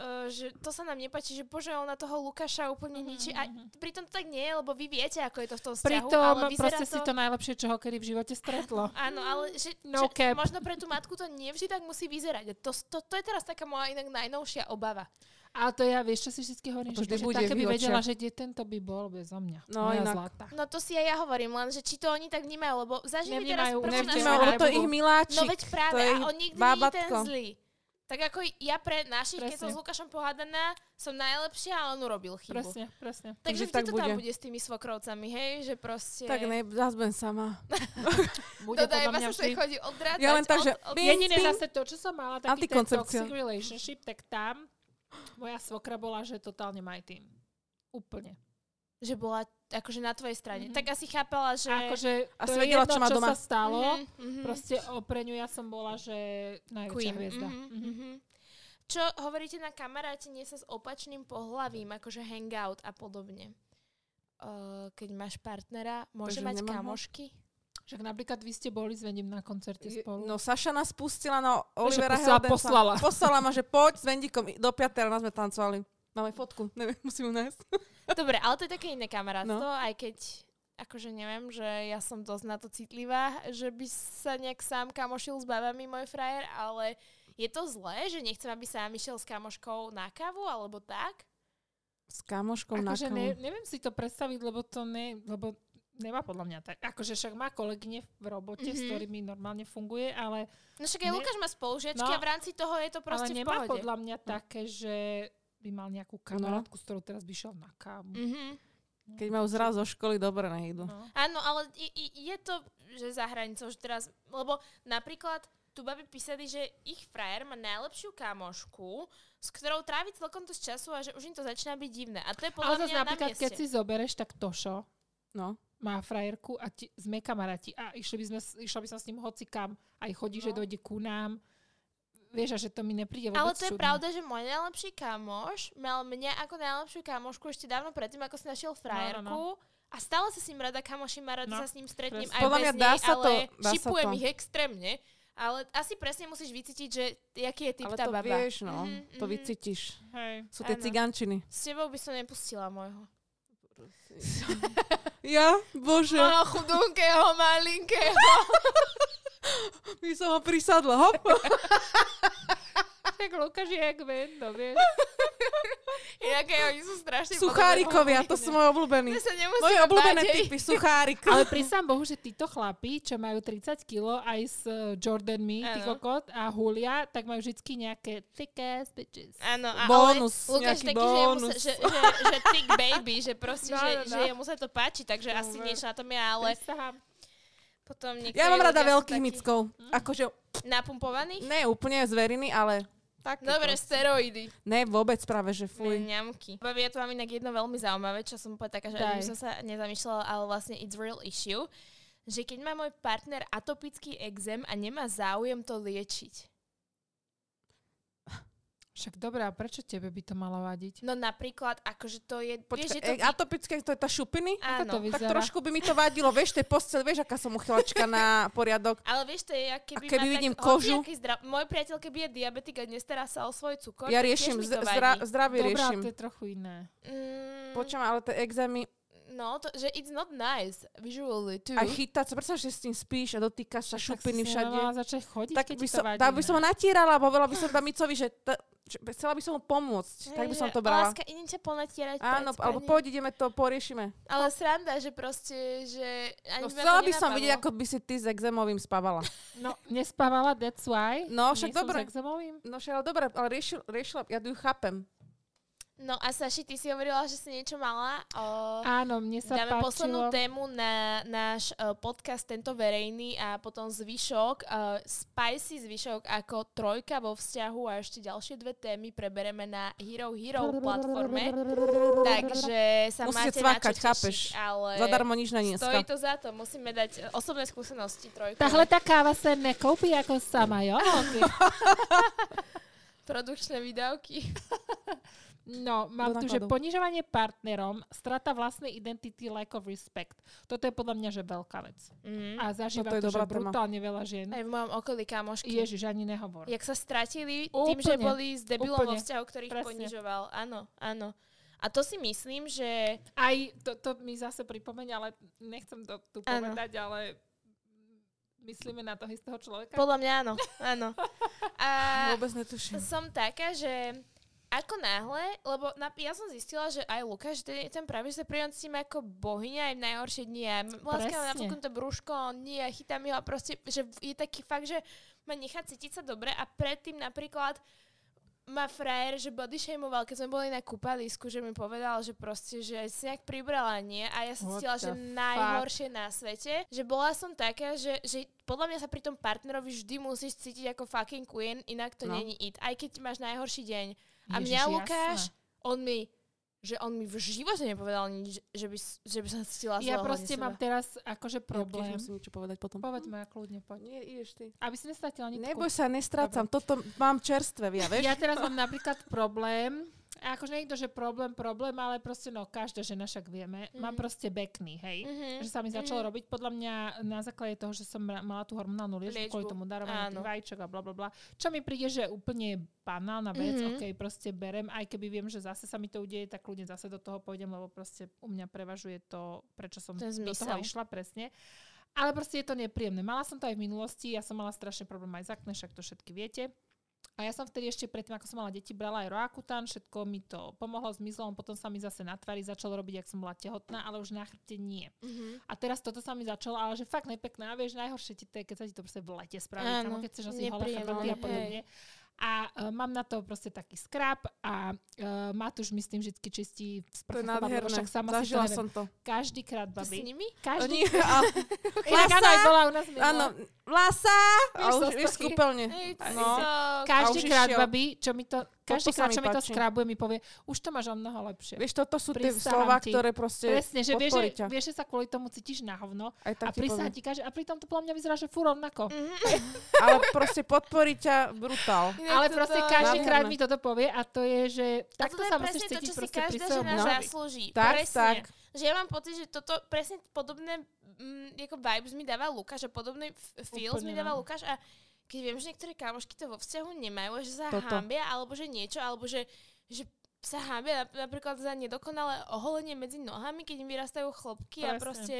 Uh, že to sa nám nepáči, že bože, ona toho Lukáša úplne Mhm, ničí. A mhm. pritom to tak nie je, lebo vy viete, ako je to v tom vzťahu. Pritom ale proste si to najlepšie, čo ho kedy v živote stretlo. Áno, ale že, No že možno pre tú matku to nevždy tak musí vyzerať. A To, to, to je teraz taká moja inak najnovšia obava. Ale to ja, vieš, čo si vždy hovorím, To že, že bude také by v vedela, že kde tento by bol bezo mňa. No, inak. zlata. No to si aj ja hovorím, len že či to oni tak vnímajú, lebo zažili teraz prvú nevnímajú, našu... To ich miláčik. No veď práve, to a on nikdy nie je ten zlý. Tak ako ja pre našich, keď som Presne. s Lukášom pohádaná, som najlepšia, ale on urobil chybu. Presne, presne. Takže Takže tak to tam bude. bude s tými svokrovcami, hej, že proste... Tak ne, zás budem sama. Bude Doda, podľa iba mňa vždy... chodí odvrácať. Ja len tak, že- od, od, Jediné bing. zase to, čo som mala, taký ten toxic relationship, tak tam moja svokra bola, že totálne my team. Úplne. že bola akože na tvojej strane. Mhm. Tak asi chápala, že... Akože A to vedela, jedno, čo má čo doma. sa stalo. Mhm, mhm. Proste o, pre ňu ja som bola, že najväčšia Queen. hviezda. Mhm, Mhm. mhm. Čo hovoríte na kamarátenie sa s opačným pohlavím, akože hangout a podobne? Uh, keď máš partnera, môže Takže mať ho? kamošky? Však napríklad vy ste boli s Vendim na koncerte spolu. No Saša nás pustila na Olivera poslala- Heldensa. poslala. Poslala ma, že poď s Vendikom do piatera, nás sme tancovali. Máme fotku, neviem, musím ju nájsť. Dobre, ale to je také iné kamarátstvo, No. aj keď akože neviem, že ja som dosť na to citlivá, že by sa nejak sám kamošil s babami môj frajer, ale je to zlé, že nechcem, aby sa išiel s kamoškou na kávu, alebo tak? S kamoškou na Akože kávu. ne, neviem si to predstaviť, lebo to ne, lebo nemá podľa mňa tak. Akože však má kolegyne v robote, mm-hmm. s Mhm. ktorými normálne funguje, ale, No však aj Ne- Lukáš má spolužiačky No, a v rámci toho je to ale proste v nemá pohode. podľa mňa také, že by mal nejakú kamarátku, s ktorou teraz by šiel na kávu. Mhm. Keď majú zraz zo školy, dobre, idú. No. Áno, ale i, i, je to, že za hranicou, že teraz, lebo napríklad tu babi písali, že ich frajer má najlepšiu kamošku, s ktorou trávi celkom dosť času a že už im to začína byť divné. A to je podľa Ale mňa na napríklad, mieste. keď si zobereš, tak Tošo No. má frajerku a ti, sme kamaráti a išli by sme, s- išla by som s ním hoci kam, aj chodí, no. že No. dojde ku nám. Vieš, a že to mi nepríde Ale vôbec to je čudné. pravda, že môj najlepší kamoš mal mňa ako najlepšiu kamošku ešte dávno predtým, ako si našiel frajerku. No, A stále sa s ním rada kamoším a rada No, sa s ním stretnem presne. aj Podľa bez mňa nej, dá sa ale to- dá sa šipujem to. ich extrémne. Ale asi presne musíš vycítiť, že jaký je typ Ale tá to baba. vieš, no. Mhm, To mhm. vycítiš. Hej. Sú tie Áno. cigančiny. S tebou by som nepustila môjho. Ja? Bože. Môjho chudúnkého, malinkého. My som ho prisadla, hop. Tak Lukáš je jak vendo, vieš. Jaké oni sú strašne Suchárikovia, to sú moje obľúbení. Moje obľúbené hej. typy, suchárik. Ale prísam Bohu, že títo chlapí, čo majú 30 kg aj s uh, Jordanmi, ty kokot, a Julia, tak majú vždy nejaké thick ass bitches. Áno, a Bonus, ale Lukáš taký, že, jemu bonus. sa, že, že, že thick baby, že proste, No, že, no, no. že jemu sa to páči, takže asi No, niečo na tom je, ale Prisahám. Potom Ja mám rada veľkých takí mickov. Akože, Napumpovaných? ne úplne zveriny, ale tak. Dobre, steroidy. Ne, vôbec práve, že Fuj. fuj. Ňamky. Babi, ja tu mám inak jedno veľmi zaujímavé, čo som povedala taká, že ani som sa nezamýšľala, ale vlastne it's real issue, že keď má môj partner atopický exém a nemá záujem to liečiť. Však dobré, a prečo tebe by to malo vadiť? No napríklad, akože to je... vieš, Počkaj, že to... e, atopické, to je tá šupiny? Ako to Áno. vyzerá? Tak trošku by mi to vadilo, vieš, tej postel, vieš, aká som uchylačka na poriadok. Ale vieš, to je, keby, A keby má vidím tak, kožu? Zdra... Môj priateľ, keby je diabetik a nestará sa o svoj cukor, Ja tak riešim, zdra, zdravie Dobrá, riešim. to je trochu iné. Mm, Počujem, ale tie exémy, no, to, že it's not nice visually too. aj chytať sa, predstav, že s tým spíš a dotýkaš sa Tak šupiny si všade. Mala začať chodiť, Tak by ti to som, vadí, tak by som ho ne? natierala a povedala by som tam Micovi, že, t- že chcela by som mu pomôcť. tak by som to brala. Láska, idem ťa ponatierať Áno, pred alebo poď, ideme to, poriešime. Ale sranda, že proste, že ani No, chcela by som vidieť, ako by si ty s exémovým spávala. No, nespávala, that's why. No, však dobre. No však, ale dobre, ale riešil, riešila, ja ju chápem. No a Saši, ty si hovorila, že si niečo mala. O... Áno, mne sa Dáme páčilo. poslednú tému na náš uh, podcast, tento verejný a potom zvyšok, uh, spicy zvyšok ako trojka vo vzťahu a ešte ďalšie dve témy prebereme na Hero Hero platforme. Takže sa Musíte máte cvakať, na čo chápeš? tešiť, ale Zadarmo nič na stojí dneska. to za to. Musíme dať osobné skúsenosti trojku. Tahle tá káva sa nekoupí ako sama, jo? Produkčné výdavky. No, mám tu, že ponižovanie partnerom, strata vlastnej identity, lack of respect. Toto je podľa mňa, že veľká vec. Mm. A zažívam je to, že dobrá téma. brutálne veľa žien. Aj v mojom okolí kamošky. Ježiš, ani nehovor. Jak sa stratili tým, že Úplne. boli s debilom vo Úplne. vzťahu, ktorý ich ponižoval. Áno, áno. A to si myslím, že... Aj to, to mi zase pripomenie, ale nechcem to tu povedať, ale myslíme na toho istého človeka. Podľa mňa áno, áno. A Vôbec netuším. som taká, že ako náhle, lebo na, ja som zistila, že aj Lukáš, ten, ten práve, že sa pri ňom cítime ako bohyňa aj v najhoršie dni. A láska Presne. na to brúško, on nie, chytám ho a proste, že je taký fakt, že ma nechá cítiť sa dobre a predtým napríklad ma frajer, že body shameoval, keď sme boli na kúpalisku, že mi povedal, že proste, že si nejak pribrala, nie? A ja som What cítila, že fuck? najhoršie na svete. Že bola som taká, že, že podľa mňa sa pri tom partnerovi vždy musíš cítiť ako fucking queen, inak to No. není it. Aj keď máš najhorší deň. A Ježiš, mňa jasné. Lukáš, on mi že on mi v živote nepovedal nič, že by, že by som sa cítila Ja proste mám seba. teraz akože Ja problém. musím niečo povedať potom. Povedz ma, kľudne poď. Nie, ideš ty. Aby si nestratila nitku. Neboj sa, nestrácam. Toto mám čerstvé, ja, vieš? Ja teraz mám napríklad problém, akože nie je to, že problém, problém, ale proste no, každá žena však vieme, má Mhm. proste bekný, hej. Mhm, Že sa mi začalo mhm. robiť podľa mňa na základe toho, že som ma- mala tú hormonálnu liečbu, kvôli tomu darovaniu vajíčok a bla bla bla. Čo mi príde, že je úplne banálna vec, Mhm. ok, proste berem, aj keby viem, že zase sa mi to udeje, tak kľudne zase do toho pôjdem, lebo proste u mňa prevažuje to, prečo som Ten do toho išla presne. Ale proste je to nepríjemné. Mala som to aj v minulosti, ja som mala strašne problém aj s akné, však to všetky viete. A ja som vtedy ešte predtým, ako som mala deti, brala aj Roakutan, všetko mi to pomohlo, zmizlo, potom sa mi zase na tvári začalo robiť, ak som bola tehotná, ale už na chrbte nie. Mhm. A teraz toto sa mi začalo, ale že fakt nepekné. A vieš, najhoršie ti to je, keď sa ti to proste v lete spraví, Áno, kamo, keď chceš asi holé chrbty a podobne. A uh, mám na to proste taký skrab a uh, Matúš mi s tým vždy čistí To je sprcha chleba, lebo nádherné. však sama si to Zažila neviem. som to. Každý krát, To s babi. nimi? Každý Nie, a, Inak áno, aj bola u nás minulá. áno, Lasa! A už vieš sprchy. kúpeľne. No. so Každý A už krát, išiel. babi, čo mi to, každý krát, mi čo mi to páči. skrábuje, mi povie, už to máš o mnoho lepšie. Vieš, toto sú tie Prisahám slova, ti. ktoré proste Presne, že vieš, že, vieš, že sa kvôli tomu cítiš na hovno Aj a tak ti prisahá poviem. ti kaže, a pritom to podľa mňa vyzerá, že fú rovnako. Mhm. Ale proste podporí ťa brutál. Ale proste každý krát mi toto povie a to je, že A takto sa musíš presne to, cítiť čo si každá žena zaslúži. Tak, presne. tak. Že ja mám pocit, že toto presne podobné mm, ako vibes mi dáva Lukáš, že podobný f- feels mi dáva no. Lukáš a keď viem, že niektoré kamošky to vo vzťahu nemajú, a že sa Toto. hambia, alebo že niečo, alebo že, že sa nap- napríklad za nedokonalé oholenie medzi nohami, keď im vyrastajú chlopky a Presne. proste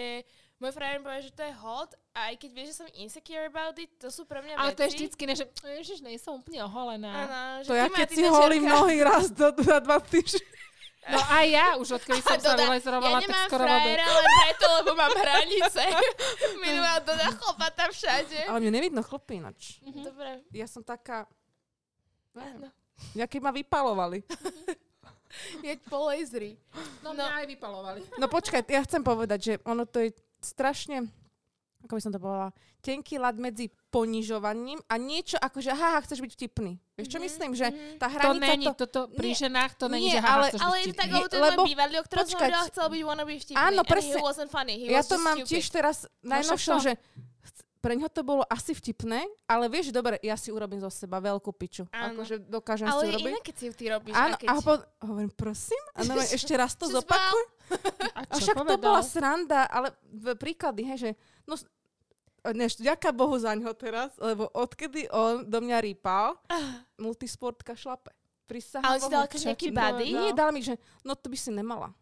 môj frajer mi povie, že to je hot a aj keď vieš, že som insecure about it, to sú pre mňa Ale veci. to je vždycky, ne, že ježiš, nie som úplne oholená. Áno, že To ja keď si holím nohy raz do, za dva týždne. No aj ja, už odkedy som sa Doda, vylezorovala, ja tak skoro vôbec. frajera len preto, lebo mám hranice. Minulá Doda chlopata všade. Ale mne nevidno chlopy inač. Mhm. Dobre. Ja som taká... Áno. nejaký ma vypalovali. Je po lasery. No, No. mňa aj vypalovali. No počkaj, ja chcem povedať, že ono to je strašne, ako by som to povedala, tenký lad medzi ponižovaním a niečo ako, že aha, chceš byť vtipný. Vieš čo Mhm, myslím? Že mhm. tá To hranica není, to... toto pri Nie, ženách to není, nie, že haha, ale- chceš Ale byť je to tak, vtipný. lebo bývalý, o ktorom som počkať. hovorila, chcel byť wannabe vtipný. Áno, presne. he wasn't funny. He Ja was to mám stupid. tiež teraz najnovšom, to. že pre ňo to bolo asi vtipné, ale vieš, dobre, ja si urobím zo seba veľkú piču. Áno. Akože dokážem Ale si urobiť. iné, keď si ty robíš. Áno, a keď... a po, hovorím, prosím? A normálne ešte raz to zopakuj. A A čo však to povedal? bola sranda, ale v príklady, hej, že no, než, ďaká Bohu za ňo teraz, lebo odkedy on do mňa rýpal, multisportka šlape. Prisahám Ale si Bohu. dal akože nejaký body? Nie, dal mi, že no to by si nemala.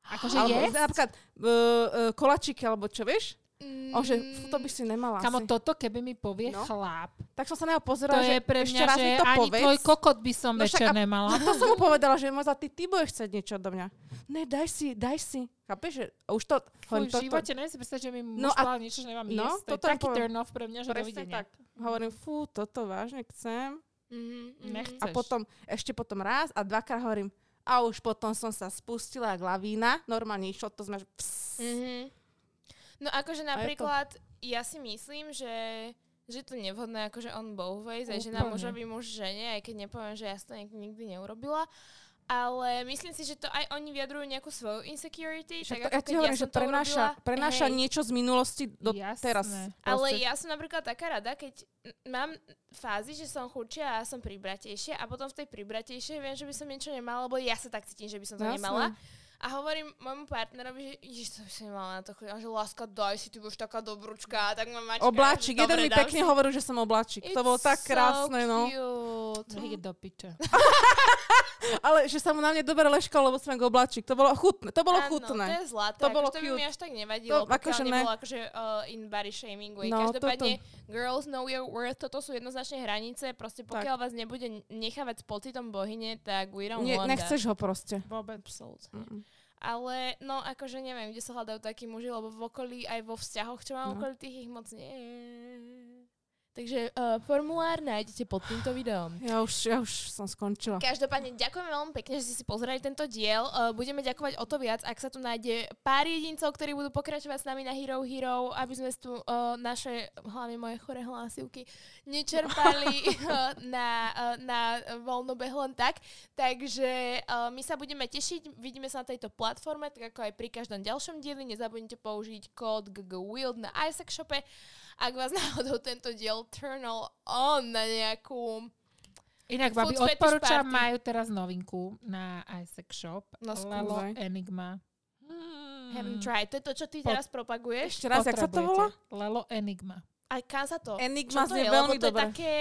Akože alebo je? napríklad uh, uh, kolačiky, alebo čo, vieš? Mm, O, že to by si nemala Kamo, asi. toto keby mi povie No. chlap, Tak som sa na neho to pozerala, že je pre ešte mňa, raz že mi to ani povedz. tvoj kokot by som No však večer a- nemala. No to som mu povedala, že možno ty, ty budeš chcieť niečo odo mňa. Ne, daj si, daj si. Chápeš, že a už to... Fuj, v živote neviem si predstaviť, že mi No muž a- povedal niečo, že nemám no, jesť. To je taký poviem. turn off pre mňa, že dovidenia. tak. Hovorím, fú, toto vážne chcem. mhm, mhm. Nechcem. A potom, ešte potom raz a dvakrát hovorím, a už potom som sa spustila jak lavína. Normálne išlo to sme, že ps. No akože napríklad, ja si myslím, že že je to nevhodné akože on both ways, aj žena mužovi, muž žene, aj keď nepoviem, že ja to nik- nikdy neurobila. Ale myslím si, že to aj oni vyjadrujú nejakú svoju insecurity. Však tak to, ako ja ti hovorím, ja že to prenáša, urobila, prenáša hej. niečo z minulosti do Jasné. teraz. Ale Proste. ja som napríklad taká rada, keď mám fázy, že som chudšia a som pribratejšia a potom v tej pribratejšej viem, že by som niečo nemala, lebo ja sa tak cítim, že by som to Jasné. nemala. A hovorím môjmu partnerovi, že ježiš, to by som nemala na to chodiť. A že láska, daj si, ty budeš taká dobrúčka. Tak ma mačka. Obláčik, že jeden mi pekne si. hovoril, že som obláčik. to bolo It's tak krásne, so no. Cute. Nech ide do piče. Ale že sa mu na mne dobre leškalo, lebo som ako obláčik. To bolo chutné. To bolo Áno, chutné. to je zlaté. To To, bolo akože to by mi až tak nevadilo, To to, pokiaľ akože ne. nebolo akože uh, in body shaming way. No, Každopádne, girls know your worth, toto sú jednoznačne hranice, proste pokiaľ vás nebude nechávať s pocitom bohyne, tak we don't Nie, want nechceš ho proste. Vôbec. Absolutne. Mm-mm. Ale no akože neviem, kde sa hľadajú takí muži, lebo v okolí, aj vo vzťahoch, čo mám No. okolí tých ich moc nie je. Takže uh, formulár nájdete pod týmto videom. Ja už, ja už som skončila. Každopádne ďakujeme veľmi pekne, že ste si pozerali tento diel. Uh, budeme ďakovať o to viac, ak sa tu nájde pár jedincov, ktorí budú pokračovať s nami na Hero Hero, aby sme tu uh, naše, hlavne moje chore hlasivky, nečerpali uh, na, uh, na voľnobeh len tak. Takže uh, my sa budeme tešiť, vidíme sa na tejto platforme, tak ako aj pri každom ďalšom dieli. Nezabudnite použiť kód GGWILD na iSac shope. Ak vás náhodou tento diel turnal on na nejakú Inak, babi, odporúčam, party. majú teraz novinku na iSex Shop. No, Lelo. Enigma. Haven't Hmm. tried. To je to, čo ty Po- teraz propaguješ? Ešte raz, jak sa to volá? Lelo Enigma. A kam sa to? Enigma čo to je? veľmi to je dobre. také...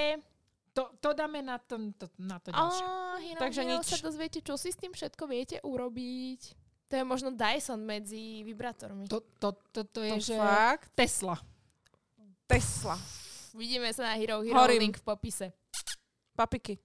To, to dáme na to, to, na to ďalšie. Hero Takže Hero nič. sa dozviete, čo si s tým všetko viete urobiť. To je možno Dyson medzi vibrátormi. To, to, to, to je, To že fakt? Tesla. Tesla. Vidíme sa na Hero Hero, Horím. link v popise. Papiky.